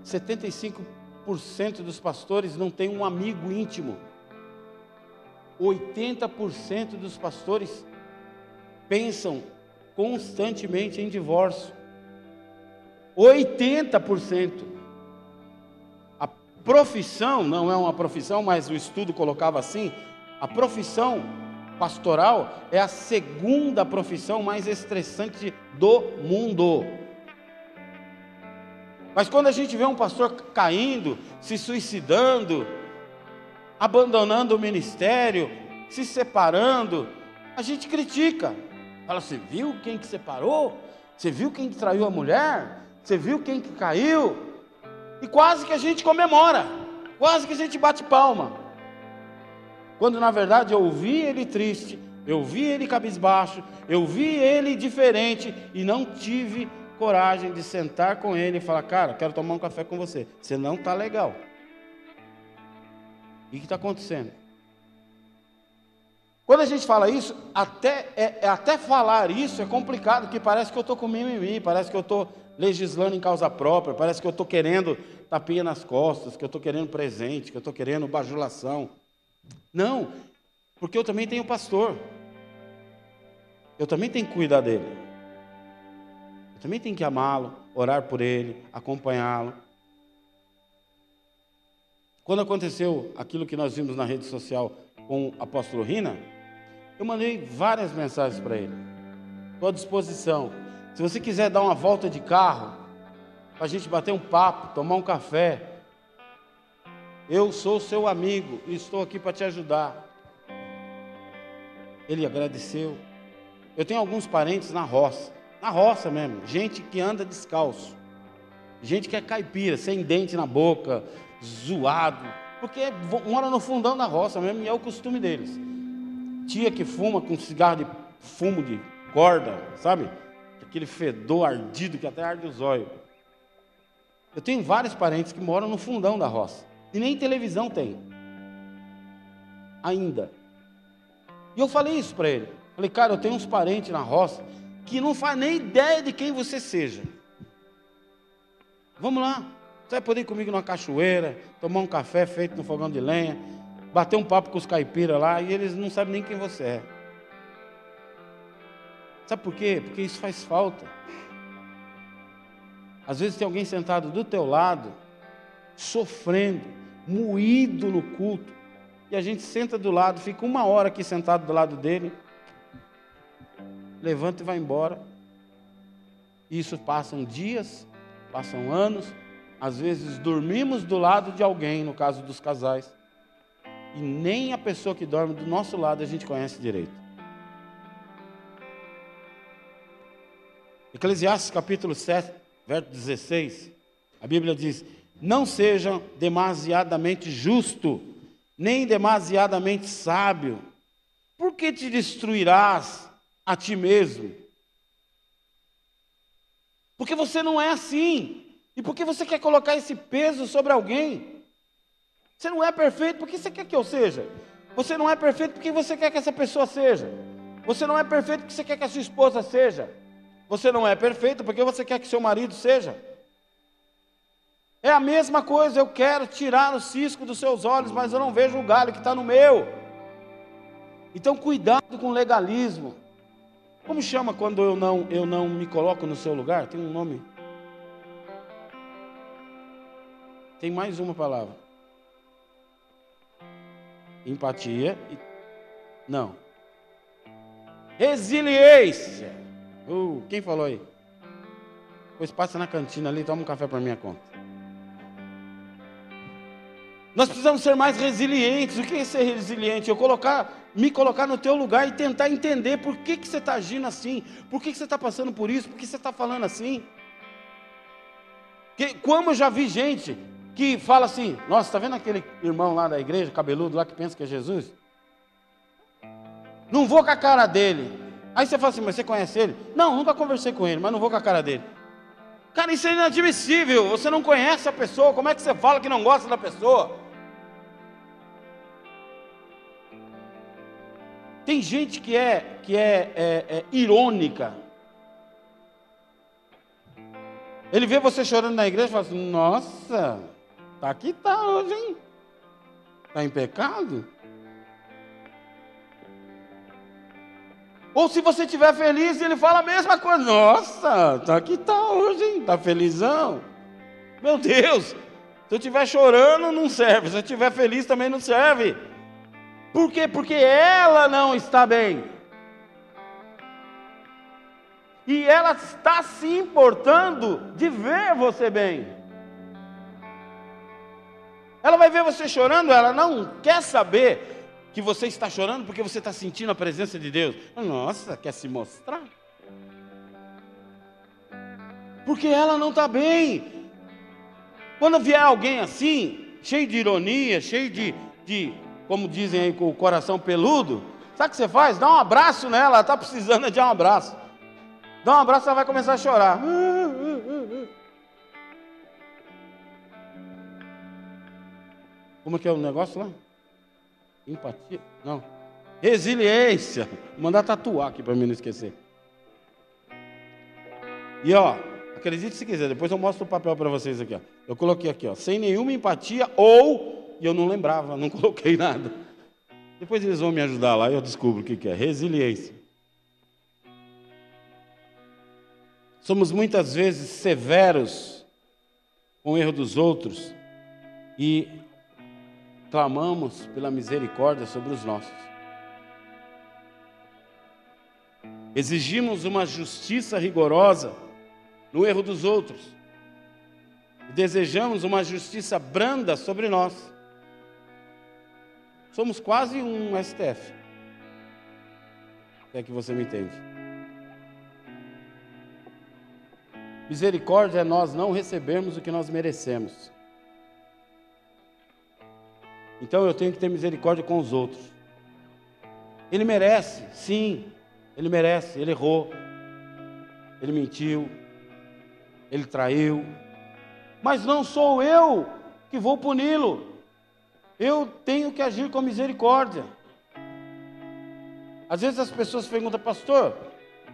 S1: 75% dos pastores não tem um amigo íntimo. 80% dos pastores pensam constantemente em divórcio. 80% profissão, não é uma profissão, mas o estudo colocava assim: a profissão pastoral é a segunda profissão mais estressante do mundo. Mas quando a gente vê um pastor caindo, se suicidando, abandonando o ministério, se separando, a gente critica. Fala, você viu quem que separou? Você viu quem que traiu a mulher? Você viu quem que caiu? E quase que a gente comemora, quase que a gente bate palma. Quando na verdade eu vi ele triste, eu vi ele cabisbaixo, eu vi ele diferente e não tive coragem de sentar com ele e falar: Cara, quero tomar um café com você. Você não está legal. E o que está acontecendo? Quando a gente fala isso, até, é, é, até falar isso é complicado, que parece que eu estou com mimimi, parece que eu estou legislando em causa própria, parece que eu estou querendo tapinha nas costas, que eu estou querendo presente, que eu estou querendo bajulação. Não, porque eu também tenho pastor. Eu também tenho que cuidar dele. Também tenho que amá-lo, orar por ele, acompanhá-lo. Quando aconteceu aquilo que nós vimos na rede social com o apóstolo Rina, eu mandei várias mensagens para ele. Estou à disposição. Se você quiser dar uma volta de carro, para a gente bater um papo, tomar um café, eu sou seu amigo e estou aqui para te ajudar. Ele agradeceu. Eu tenho alguns parentes na roça, na roça mesmo, gente que anda descalço, gente que é caipira, sem dente na boca, zoado, porque mora no fundão da roça mesmo e é o costume deles. Tia que fuma com cigarro de fumo de corda, sabe? aquele fedor ardido que até arde os olhos. Eu tenho vários parentes que moram no fundão da roça. E nem televisão tem. Ainda. E eu falei isso para ele. Falei, cara, eu tenho uns parentes na roça que não faz nem ideia de quem você seja. Vamos lá. Você vai poder ir comigo numa cachoeira, tomar um café feito no fogão de lenha, bater um papo com os caipiras lá, e eles não sabem nem quem você é. Sabe por quê? Porque isso faz falta. Às vezes tem alguém sentado do teu lado, sofrendo, moído no culto, e a gente senta do lado, fica uma hora aqui sentado do lado dele, levanta e vai embora. Isso passam dias, passam anos, às vezes dormimos do lado de alguém, no caso dos casais, e nem a pessoa que dorme do nosso lado a gente conhece direito. Eclesiastes capítulo 7, verso 16, a Bíblia diz: Não sejam demasiadamente justo, nem demasiadamente sábio, por que te destruirás a ti mesmo? Porque você não é assim. E por que você quer colocar esse peso sobre alguém? Você não é perfeito porque você quer que eu seja. Você não é perfeito porque você quer que essa pessoa seja. Você não é perfeito porque você quer que a sua esposa seja. Você não é perfeito porque você quer que seu marido seja. É a mesma coisa, eu quero tirar o cisco dos seus olhos, mas eu não vejo o galho que está no meu. Então, cuidado com o legalismo. Como chama quando eu não, eu não me coloco no seu lugar? Tem um nome. Tem mais uma palavra. Empatia. Não. Resiliência. Uh, quem falou aí? Pois passa na cantina ali, toma um café para minha conta. Nós precisamos ser mais resilientes. O que é ser resiliente? Eu colocar, me colocar no teu lugar e tentar entender por que, que você está agindo assim, por que, que você está passando por isso, por que você está falando assim. Que, como eu já vi gente que fala assim: Nossa, está vendo aquele irmão lá da igreja, cabeludo lá, que pensa que é Jesus? Não vou com a cara dele. Aí você fala assim: Mas você conhece ele? Não, nunca conversei com ele, mas não vou com a cara dele. Cara, isso é inadmissível. Você não conhece a pessoa, como é que você fala que não gosta da pessoa? Tem gente que é, que é, é, é irônica. Ele vê você chorando na igreja e fala assim: Nossa, Está aqui, está hoje, hein? Está em pecado? Ou se você estiver feliz, ele fala a mesma coisa. Nossa, está aqui, está hoje, hein? Está felizão? Meu Deus, se eu estiver chorando, não serve. Se eu estiver feliz, também não serve. Por quê? Porque ela não está bem. E ela está se importando de ver você bem. Ela vai ver você chorando, ela não quer saber que você está chorando porque você está sentindo a presença de Deus. Nossa, quer se mostrar? Porque ela não está bem. Quando vier alguém assim, cheio de ironia, cheio de, de como dizem aí, com o coração peludo, sabe o que você faz? Dá um abraço nela, ela está precisando de um abraço. Dá um abraço, ela vai começar a chorar. Como é que é o negócio lá? Empatia? Não. Resiliência. Vou mandar tatuar aqui para mim não esquecer. E ó, acredite se quiser, depois eu mostro o papel para vocês aqui. Ó. Eu coloquei aqui, ó, sem nenhuma empatia ou, e eu não lembrava, não (laughs) coloquei nada. Depois eles vão me ajudar lá e eu descubro o que, é. Resiliência. Somos muitas vezes severos com o erro dos outros e clamamos pela misericórdia sobre os nossos. Exigimos uma justiça rigorosa no erro dos outros. Desejamos uma justiça branda sobre nós. Somos quase um STF. É que você me entende. Misericórdia é nós não recebermos o que nós merecemos. Então eu tenho que ter misericórdia com os outros. Ele merece, sim, ele merece, ele errou, ele mentiu, ele traiu, mas não sou eu que vou puni-lo. Eu tenho que agir com misericórdia. Às vezes as pessoas perguntam, pastor,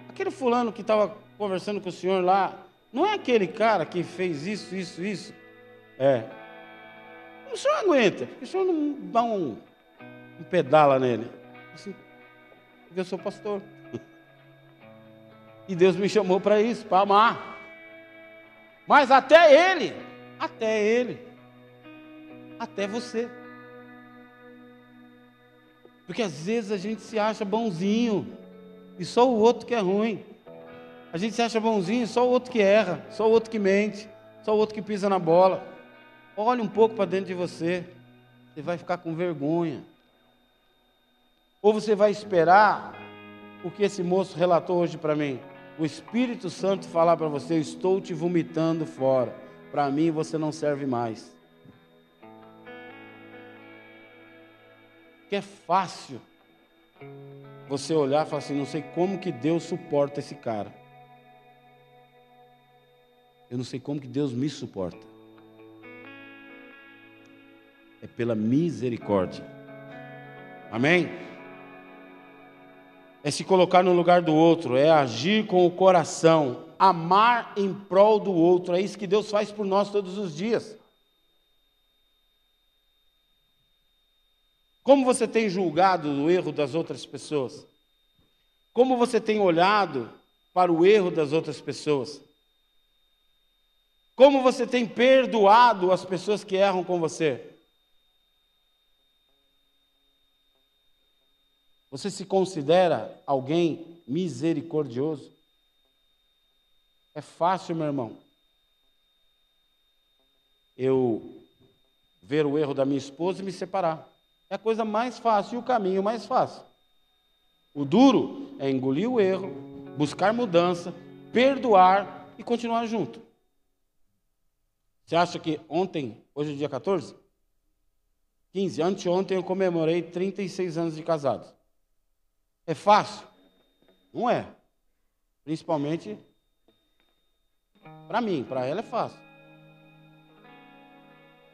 S1: aquele fulano que estava conversando com o senhor lá, não é aquele cara que fez isso, isso, isso? É, o senhor aguenta, porque o senhor não dá um, um pedala nele. Assim, eu sou pastor. (laughs) E Deus me chamou para isso, para amar. Mas até ele, até ele, até você. Porque às vezes a gente se acha bonzinho e só o outro que é ruim. A gente se acha bonzinho e só o outro que erra, só o outro que mente, só o outro que pisa na bola. Olhe um pouco para dentro de você, você vai ficar com vergonha. Ou você vai esperar o que esse moço relatou hoje para mim? O Espírito Santo falar para você: Eu estou te vomitando fora. Para mim você não serve mais. Que é fácil você olhar e falar assim: Não sei como que Deus suporta esse cara. Eu não sei como que Deus me suporta. É pela misericórdia. Amém? é se colocar no lugar do outro, é agir com o coração, amar em prol do outro. É isso que Deus faz por nós todos os dias. Como você tem julgado o erro das outras pessoas? Como você tem olhado para o erro das outras pessoas? Como você tem perdoado as pessoas que erram com você? Você se considera alguém misericordioso? É fácil, meu irmão. Eu ver o erro da minha esposa e me separar. É a coisa mais fácil e o caminho mais fácil. O duro é engolir o erro, buscar mudança, perdoar e continuar junto. Você acha que ontem, hoje é dia 14? 15, anteontem eu comemorei 36 anos de casados. É fácil? Não é. Principalmente para mim, para ela é fácil.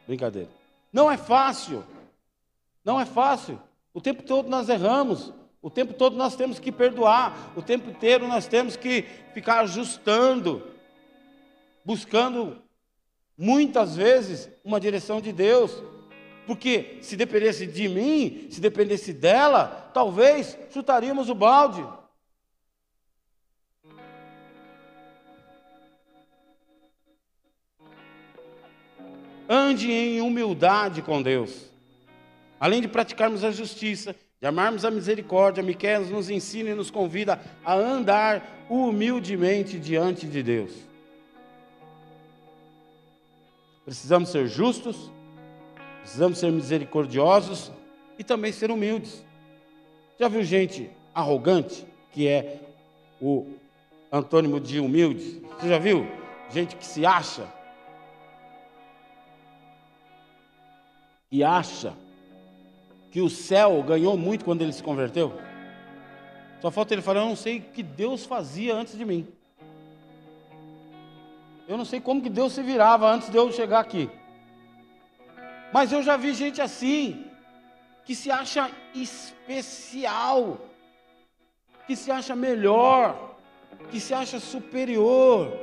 S1: Brincadeira. Não é fácil. Não é fácil. O tempo todo nós erramos. O tempo todo nós temos que perdoar. O tempo inteiro nós temos que ficar ajustando, buscando muitas vezes uma direção de Deus. Porque se dependesse de mim, se dependesse dela, talvez chutaríamos o balde. Ande em humildade com Deus. Além de praticarmos a justiça, de amarmos a misericórdia, Miquel nos ensina e nos convida a andar humildemente diante de Deus. Precisamos ser justos, Precisamos ser misericordiosos e também ser humildes. Já viu gente arrogante, que é o antônimo de humilde? Você já viu? Gente que se acha. E acha que o céu ganhou muito quando ele se converteu. Só falta ele falar: Eu não sei o que Deus fazia antes de mim. Eu não sei como que Deus se virava antes de eu chegar aqui. Mas eu já vi gente assim, que se acha especial, que se acha melhor, que se acha superior,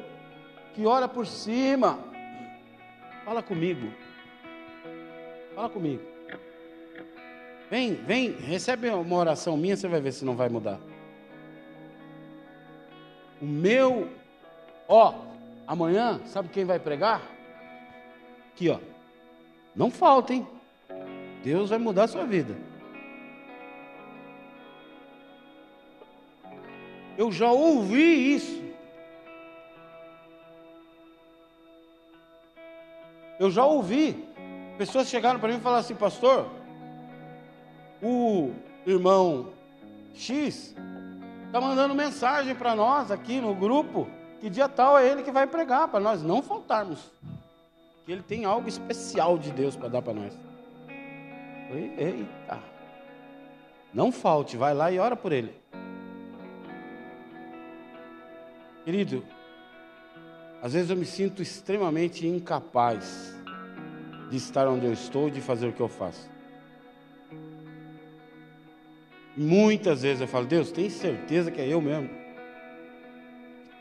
S1: que olha por cima. Fala comigo. Fala comigo. Vem, vem, recebe uma oração minha, você vai ver se não vai mudar. O meu, ó, amanhã, sabe quem vai pregar? Aqui, ó. Não falta, hein? Deus vai mudar a sua vida. Eu já ouvi isso. Eu já ouvi. Pessoas chegaram para mim e falaram assim, pastor, o irmão X está mandando mensagem para nós aqui no grupo, que dia tal é ele que vai pregar, para nós não faltarmos que ele tem algo especial de Deus para dar para nós. Eita. Não falte, vai lá e ora por ele. Querido, às vezes eu me sinto extremamente incapaz de estar onde eu estou e de fazer o que eu faço. Muitas vezes eu falo, Deus, tem certeza que é eu mesmo?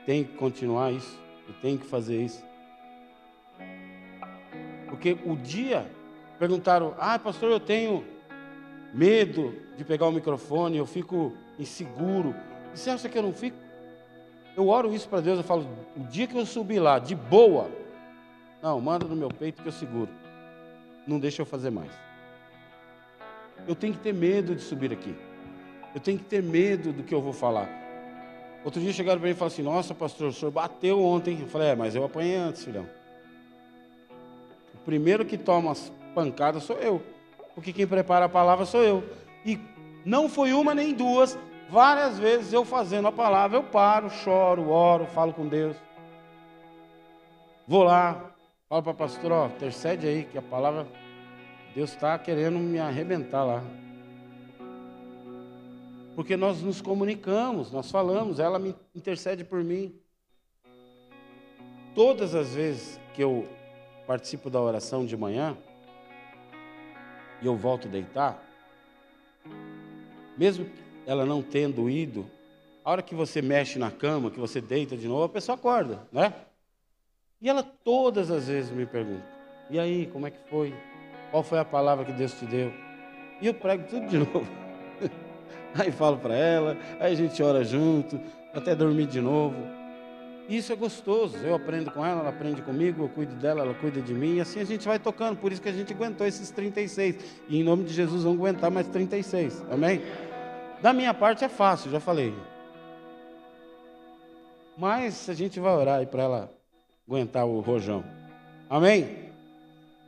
S1: Tem que continuar isso, e tem que fazer isso. Porque o dia perguntaram: "Ah, pastor, eu tenho medo de pegar o microfone, eu fico inseguro". Você acha que eu não fico? Eu oro isso para Deus, eu falo: "O dia que eu subir lá de boa, Não, manda no meu peito que eu seguro. Não deixa eu fazer mais. Eu tenho que ter medo de subir aqui. Eu tenho que ter medo do que eu vou falar. Outro dia chegaram para mim e falaram assim: Nossa, pastor, o senhor bateu ontem. Eu falei: É, mas eu apanhei antes, filhão. O primeiro que toma as pancadas sou eu. Porque quem prepara a palavra sou eu. E não foi uma nem duas, várias vezes eu fazendo a palavra, eu paro, choro, oro, falo com Deus. Vou lá, falo para a pastora, ó, intercede aí, que a palavra, Deus está querendo me arrebentar lá. Porque nós nos comunicamos, nós falamos, ela me intercede por mim. Todas as vezes que eu participo da oração de manhã, e eu volto deitar, mesmo ela não tendo ido, a hora que você mexe na cama, que você deita de novo, a pessoa acorda, né? E ela todas as vezes me pergunta: e aí, como é que foi? Qual foi a palavra que Deus te deu? E eu prego tudo de (laughs) novo. (laughs) aí falo para ela, aí a gente ora junto, até dormir de novo. Isso é gostoso. Eu aprendo com ela, ela aprende comigo, eu cuido dela, ela cuida de mim, e assim a gente vai tocando. Por isso que a gente aguentou esses 36. E em nome de Jesus vamos aguentar mais 36. Amém? Da minha parte é fácil, já falei. Mas a gente vai orar aí para ela aguentar o rojão. Amém?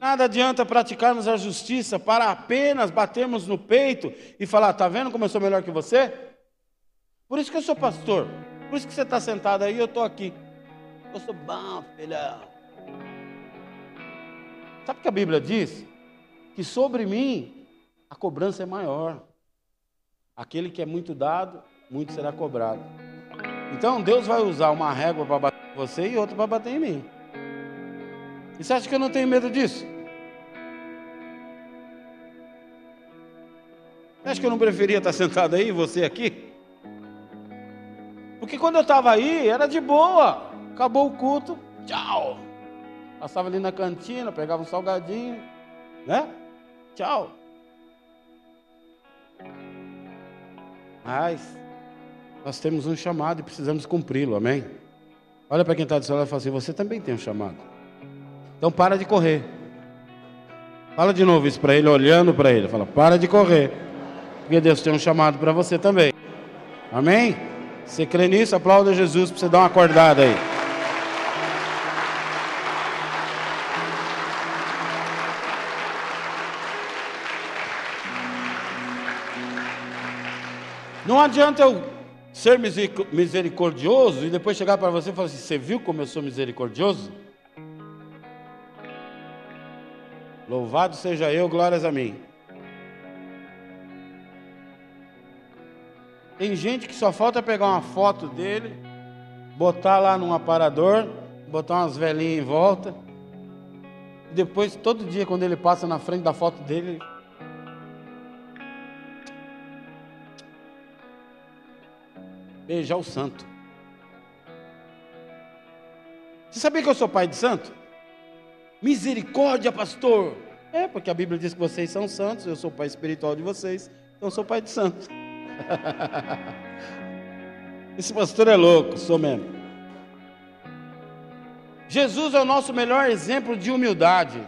S1: Nada adianta praticarmos a justiça para apenas batermos no peito e falar: tá vendo como eu sou melhor que você? Por isso que eu sou pastor. Por isso que você está sentado aí e eu estou aqui. Eu sou bom, filhão. Sabe o que a Bíblia diz? Que sobre mim a cobrança é maior. Aquele que é muito dado, muito será cobrado. Então Deus vai usar uma régua para bater em você e outra para bater em mim. E você acha que eu não tenho medo disso? Acha que eu não preferia estar sentado aí você aqui? Porque quando eu estava aí, era de boa. Acabou o culto, tchau. Passava ali na cantina, pegava um salgadinho, né? Tchau. Mas nós temos um chamado e precisamos cumpri-lo, amém? Olha para quem está do seu lado e fala assim: você também tem um chamado. Então para de correr. Fala de novo isso para ele, olhando para ele. Fala: para de correr. Porque Deus tem um chamado para você também. Amém? Você crê nisso? Aplauda Jesus para você dar uma acordada aí. Não adianta eu ser misericordioso e depois chegar para você e falar assim: Você viu como eu sou misericordioso? Louvado seja eu, glórias a mim. Tem gente que só falta pegar uma foto dele, botar lá num aparador, botar umas velhinhas em volta. E depois, todo dia, quando ele passa na frente da foto dele, beijar o santo. Você sabia que eu sou pai de santo? Misericórdia, pastor. É, porque a Bíblia diz que vocês são santos, eu sou pai espiritual de vocês, então eu sou pai de santo. (laughs) Esse pastor é louco, sou mesmo. Jesus é o nosso melhor exemplo de humildade.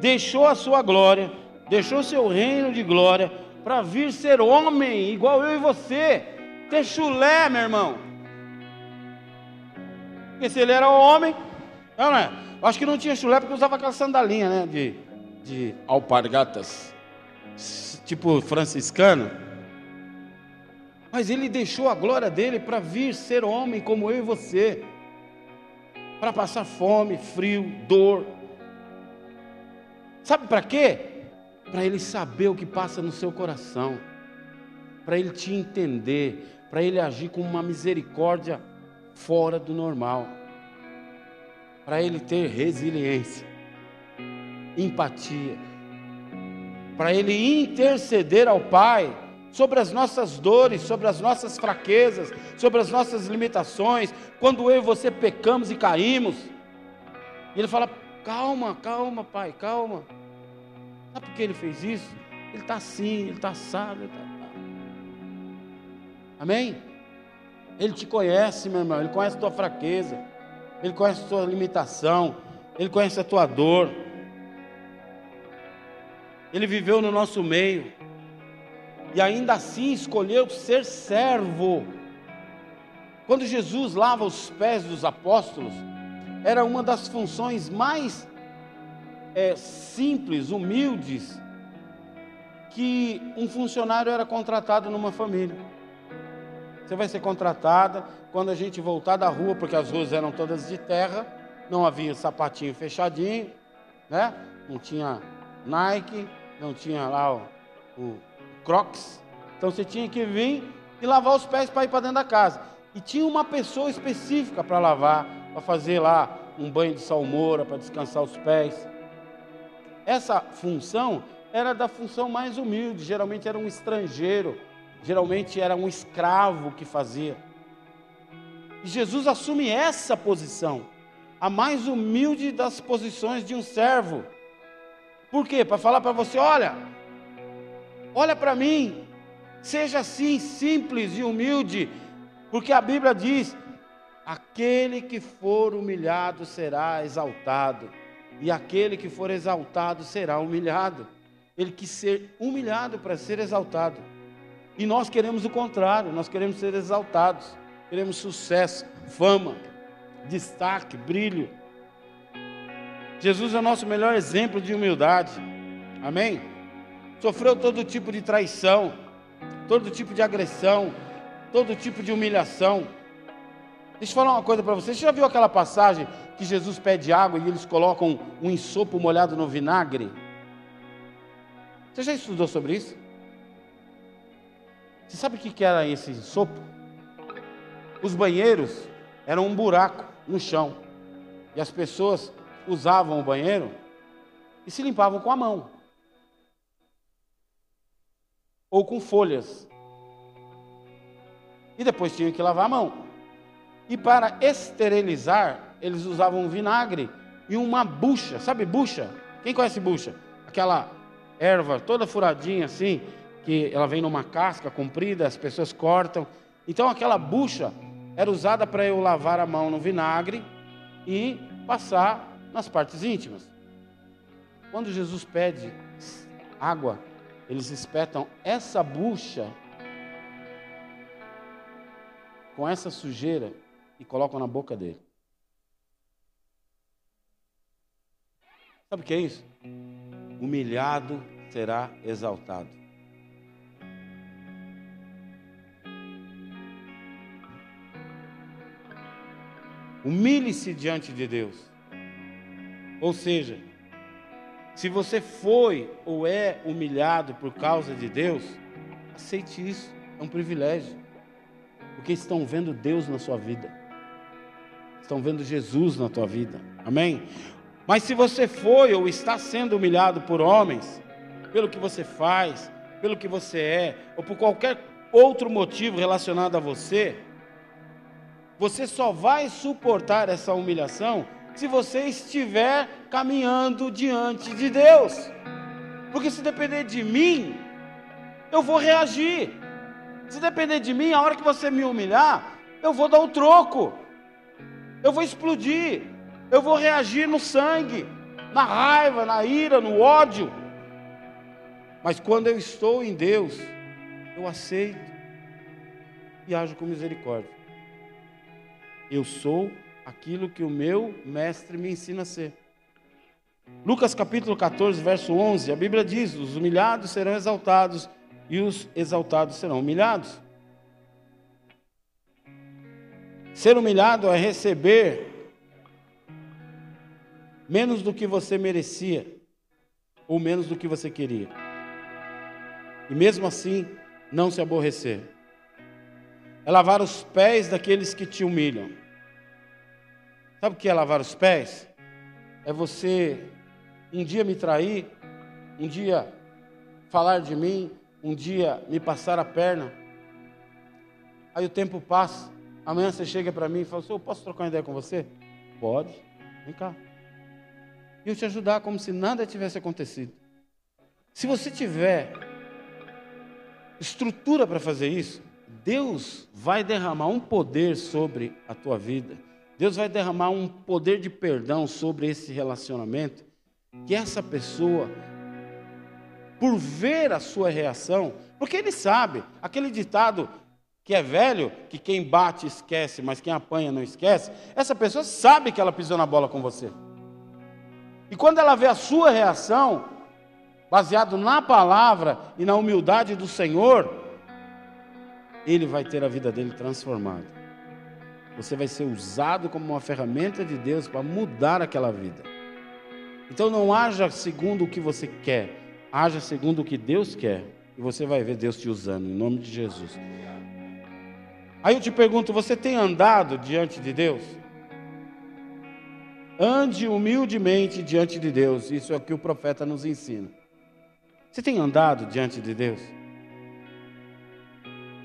S1: Deixou a sua glória, deixou seu reino de glória para vir ser homem, igual eu e você. Ter chulé, meu irmão. Porque se ele era homem, não, é? Acho que não tinha chulé porque usava aquela sandalinha, né? De, de alpargatas, tipo franciscano. Mas ele deixou a glória dele para vir ser homem como eu e você, para passar fome, frio, dor. Sabe para quê? Para ele saber o que passa no seu coração, para ele te entender, para ele agir com uma misericórdia fora do normal, para ele ter resiliência, empatia, para ele interceder ao Pai sobre as nossas dores, sobre as nossas fraquezas, sobre as nossas limitações, quando eu e você pecamos e caímos. E ele fala: calma, calma, pai, calma. Sabe por que ele fez isso? Ele está assim, ele está assado. Ele tá... Amém? Ele te conhece, meu irmão, ele conhece a tua fraqueza, ele conhece a tua limitação, Ele conhece a tua dor. Ele viveu no nosso meio. E ainda assim escolheu ser servo. Quando Jesus lava os pés dos apóstolos, era uma das funções mais é, simples, humildes, que um funcionário era contratado numa família. Você vai ser contratada quando a gente voltar da rua, porque as ruas eram todas de terra, não havia sapatinho fechadinho, né? Não tinha Nike, não tinha lá o, o Crocs. Então você tinha que vir e lavar os pés para ir para dentro da casa. E tinha uma pessoa específica para lavar, para fazer lá um banho de salmoura, para descansar os pés. Essa função era da função mais humilde, geralmente era um estrangeiro, geralmente era um escravo que fazia. E Jesus assume essa posição, a mais humilde das posições de um servo. Por quê? Para falar para você: olha, olha para mim, seja assim simples e humilde, porque a Bíblia diz: aquele que for humilhado será exaltado, e aquele que for exaltado será humilhado. Ele quis ser humilhado para ser exaltado. E nós queremos o contrário, nós queremos ser exaltados, queremos sucesso, fama, destaque, brilho. Jesus é o nosso melhor exemplo de humildade. Amém? Sofreu todo tipo de traição, todo tipo de agressão, todo tipo de humilhação. Deixa eu falar uma coisa para você. Você já viu aquela passagem que Jesus pede água e eles colocam um ensopo molhado no vinagre? Você já estudou sobre isso? Você sabe o que era esse ensopo? Os banheiros eram um buraco no chão. E as pessoas usavam o banheiro e se limpavam com a mão. Ou com folhas. E depois tinham que lavar a mão. E para esterilizar, eles usavam vinagre e uma bucha. Sabe bucha? Quem conhece bucha? Aquela erva toda furadinha assim, que ela vem numa casca comprida, as pessoas cortam. Então aquela bucha era usada para eu lavar a mão no vinagre e passar nas partes íntimas. Quando Jesus pede água, eles espetam essa bucha com essa sujeira e colocam na boca dele. Sabe o que é isso? Humilhado será exaltado. Humilhe-se diante de Deus. Ou seja, se você foi ou é humilhado por causa de Deus, aceite isso, é um privilégio. Porque estão vendo Deus na sua vida. Estão vendo Jesus na tua vida. Amém? Mas se você foi ou está sendo humilhado por homens, pelo que você faz, pelo que você é, ou por qualquer outro motivo relacionado a você, você só vai suportar essa humilhação se você estiver caminhando diante de Deus. Porque se depender de mim, eu vou reagir. Se depender de mim, a hora que você me humilhar, eu vou dar um troco. Eu vou explodir. Eu vou reagir no sangue, na raiva, na ira, no ódio. Mas quando eu estou em Deus, eu aceito e ajo com misericórdia. Eu sou aquilo que o meu mestre me ensina a ser. Lucas capítulo 14, verso 11, a Bíblia diz: Os humilhados serão exaltados e os exaltados serão humilhados. Ser humilhado é receber menos do que você merecia ou menos do que você queria. E mesmo assim, não se aborrecer. É lavar os pés daqueles que te humilham. Sabe o que é lavar os pés? É você um dia me trair, um dia falar de mim, um dia me passar a perna. Aí o tempo passa, amanhã você chega para mim e fala: Eu posso trocar uma ideia com você? Pode, vem cá. E eu te ajudar como se nada tivesse acontecido. Se você tiver estrutura para fazer isso, Deus vai derramar um poder sobre a tua vida Deus vai derramar um poder de perdão sobre esse relacionamento, que essa pessoa, por ver a sua reação, porque ele sabe, aquele ditado que é velho, que quem bate esquece, mas quem apanha não esquece, essa pessoa sabe que ela pisou na bola com você. E quando ela vê a sua reação, baseado na palavra e na humildade do Senhor, ele vai ter a vida dele transformada. Você vai ser usado como uma ferramenta de Deus para mudar aquela vida. Então não haja segundo o que você quer, haja segundo o que Deus quer. E você vai ver Deus te usando, em nome de Jesus. Aí eu te pergunto: você tem andado diante de Deus? Ande humildemente diante de Deus, isso é o que o profeta nos ensina. Você tem andado diante de Deus?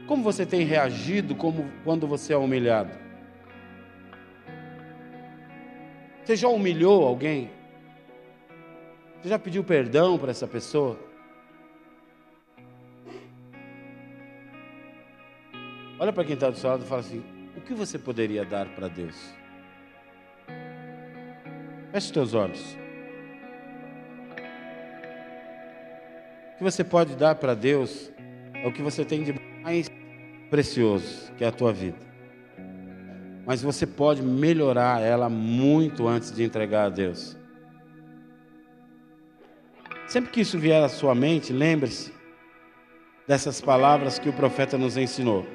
S1: Como você tem reagido como quando você é humilhado? Você já humilhou alguém? Você já pediu perdão para essa pessoa? Olha para quem está do seu lado e fala assim: o que você poderia dar para Deus? Feche os teus olhos. O que você pode dar para Deus é o que você tem de mais precioso, que é a tua vida. Mas você pode melhorar ela muito antes de entregar a Deus. Sempre que isso vier à sua mente, lembre-se dessas palavras que o profeta nos ensinou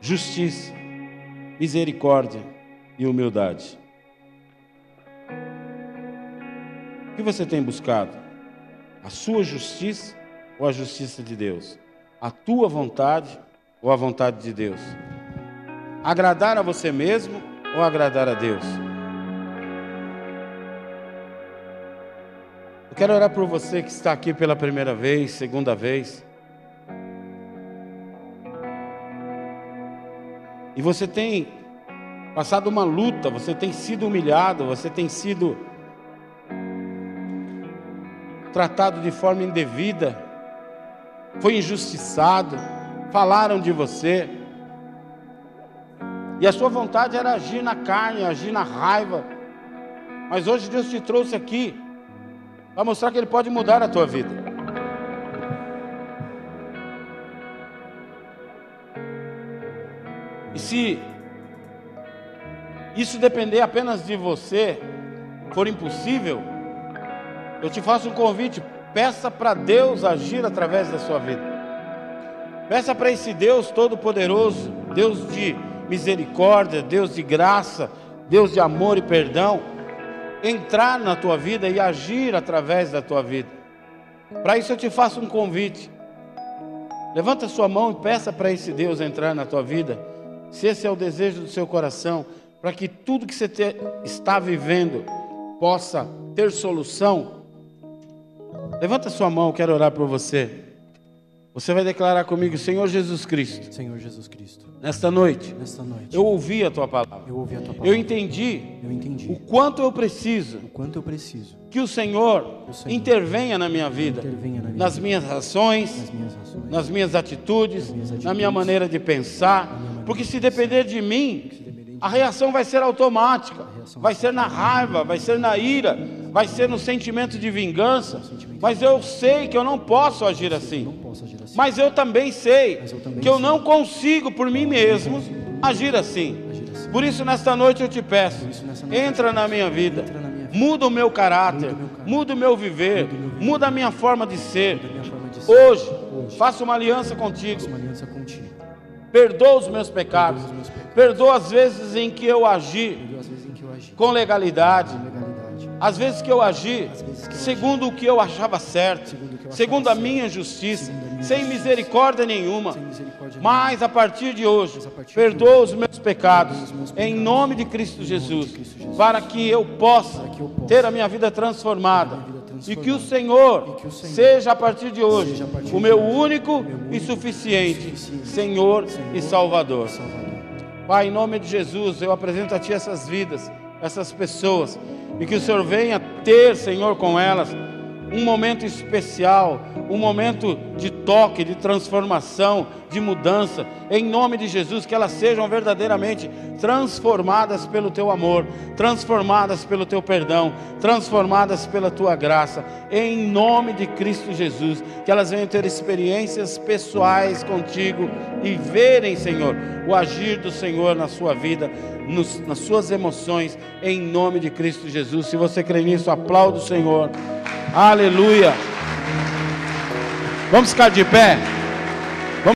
S1: justiça, misericórdia e humildade. O que você tem buscado? A sua justiça ou a justiça de Deus? A tua vontade ou a vontade de Deus? Agradar a você mesmo ou agradar a Deus? Eu quero orar por você que está aqui pela primeira vez, segunda vez. E você tem passado uma luta, você tem sido humilhado, você tem sido tratado de forma indevida, foi injustiçado, falaram de você. E a sua vontade era agir na carne, agir na raiva. Mas hoje Deus te trouxe aqui para mostrar que Ele pode mudar a tua vida. E se isso depender apenas de você, for impossível, eu te faço um convite: peça para Deus agir através da sua vida. Peça para esse Deus Todo-Poderoso, Deus de misericórdia, Deus de graça, Deus de amor e perdão, entrar na tua vida e agir através da tua vida. Para isso eu te faço um convite. Levanta sua mão e peça para esse Deus entrar na tua vida se esse é o desejo do seu coração, para que tudo que você te, está vivendo possa ter solução, levanta sua mão, quero orar por você. Você vai declarar comigo, Senhor Jesus Cristo.
S2: Senhor Jesus Cristo.
S1: Nesta noite.
S2: Nesta noite.
S1: Eu ouvi a tua palavra.
S2: Eu ouvi a tua palavra.
S1: Eu entendi.
S2: Eu entendi.
S1: O quanto eu preciso.
S2: O quanto eu preciso.
S1: Que o Senhor, o Senhor intervenha na minha vida.
S2: Intervenha na minha
S1: nas,
S2: vida.
S1: Minhas ações,
S2: nas minhas ações.
S1: Nas minhas atitudes.
S2: Nas minhas atitudes
S1: na minha maneira de pensar.
S2: maneira
S1: Porque
S2: de
S1: se depender de mim, a reação vai ser automática, vai ser na raiva, vai ser na ira, vai ser no sentimento de vingança. Mas eu sei que eu não posso agir assim.
S2: Assim.
S1: Mas eu também sei que eu não consigo por mim mesmo agir assim.
S2: Assim.
S1: Por isso, nesta noite eu te peço, entra na minha vida, muda o meu caráter,
S2: Muda o meu
S1: viver,
S2: Muda
S1: a minha forma de ser. Hoje,
S2: Faço uma aliança contigo.
S1: perdoa os meus pecados,
S2: Perdoa
S1: as vezes em que eu agi Com legalidade. As vezes que eu agi
S2: que eu
S1: segundo o que eu achava certo,
S2: Segundo achava
S1: a
S2: certo.
S1: minha justiça,
S2: minha
S1: sem
S2: justiça.
S1: misericórdia nenhuma.
S2: Sem misericórdia
S1: Mas a partir de hoje,
S2: de
S1: perdoa
S2: hoje,
S1: os meus pecados,
S2: perdoa os meus
S1: em nome de Cristo Jesus,
S2: Cristo Jesus,
S1: para que eu possa
S2: para que eu possa
S1: ter a minha vida transformada
S2: minha vida
S1: e que o Senhor
S2: e que o Senhor
S1: seja a partir de hoje
S2: partir
S1: o meu único
S2: meu
S1: e suficiente
S2: suficiente
S1: Senhor
S2: Senhor
S1: e Salvador.
S2: Salvador.
S1: Pai, em nome de Jesus, eu apresento a Ti essas vidas, essas pessoas, e que o Senhor venha ter, Senhor, com elas um momento especial, um momento de toque, de transformação, de mudança, em nome de Jesus, que elas sejam verdadeiramente transformadas pelo teu amor, transformadas pelo teu perdão, transformadas pela tua graça, em nome de Cristo Jesus, que elas venham ter experiências pessoais contigo e verem, Senhor, o agir do Senhor na sua vida, nos, nas suas emoções, em nome de Cristo Jesus. Se você crê nisso, aplauda o Senhor. Aleluia. Vamos ficar de pé.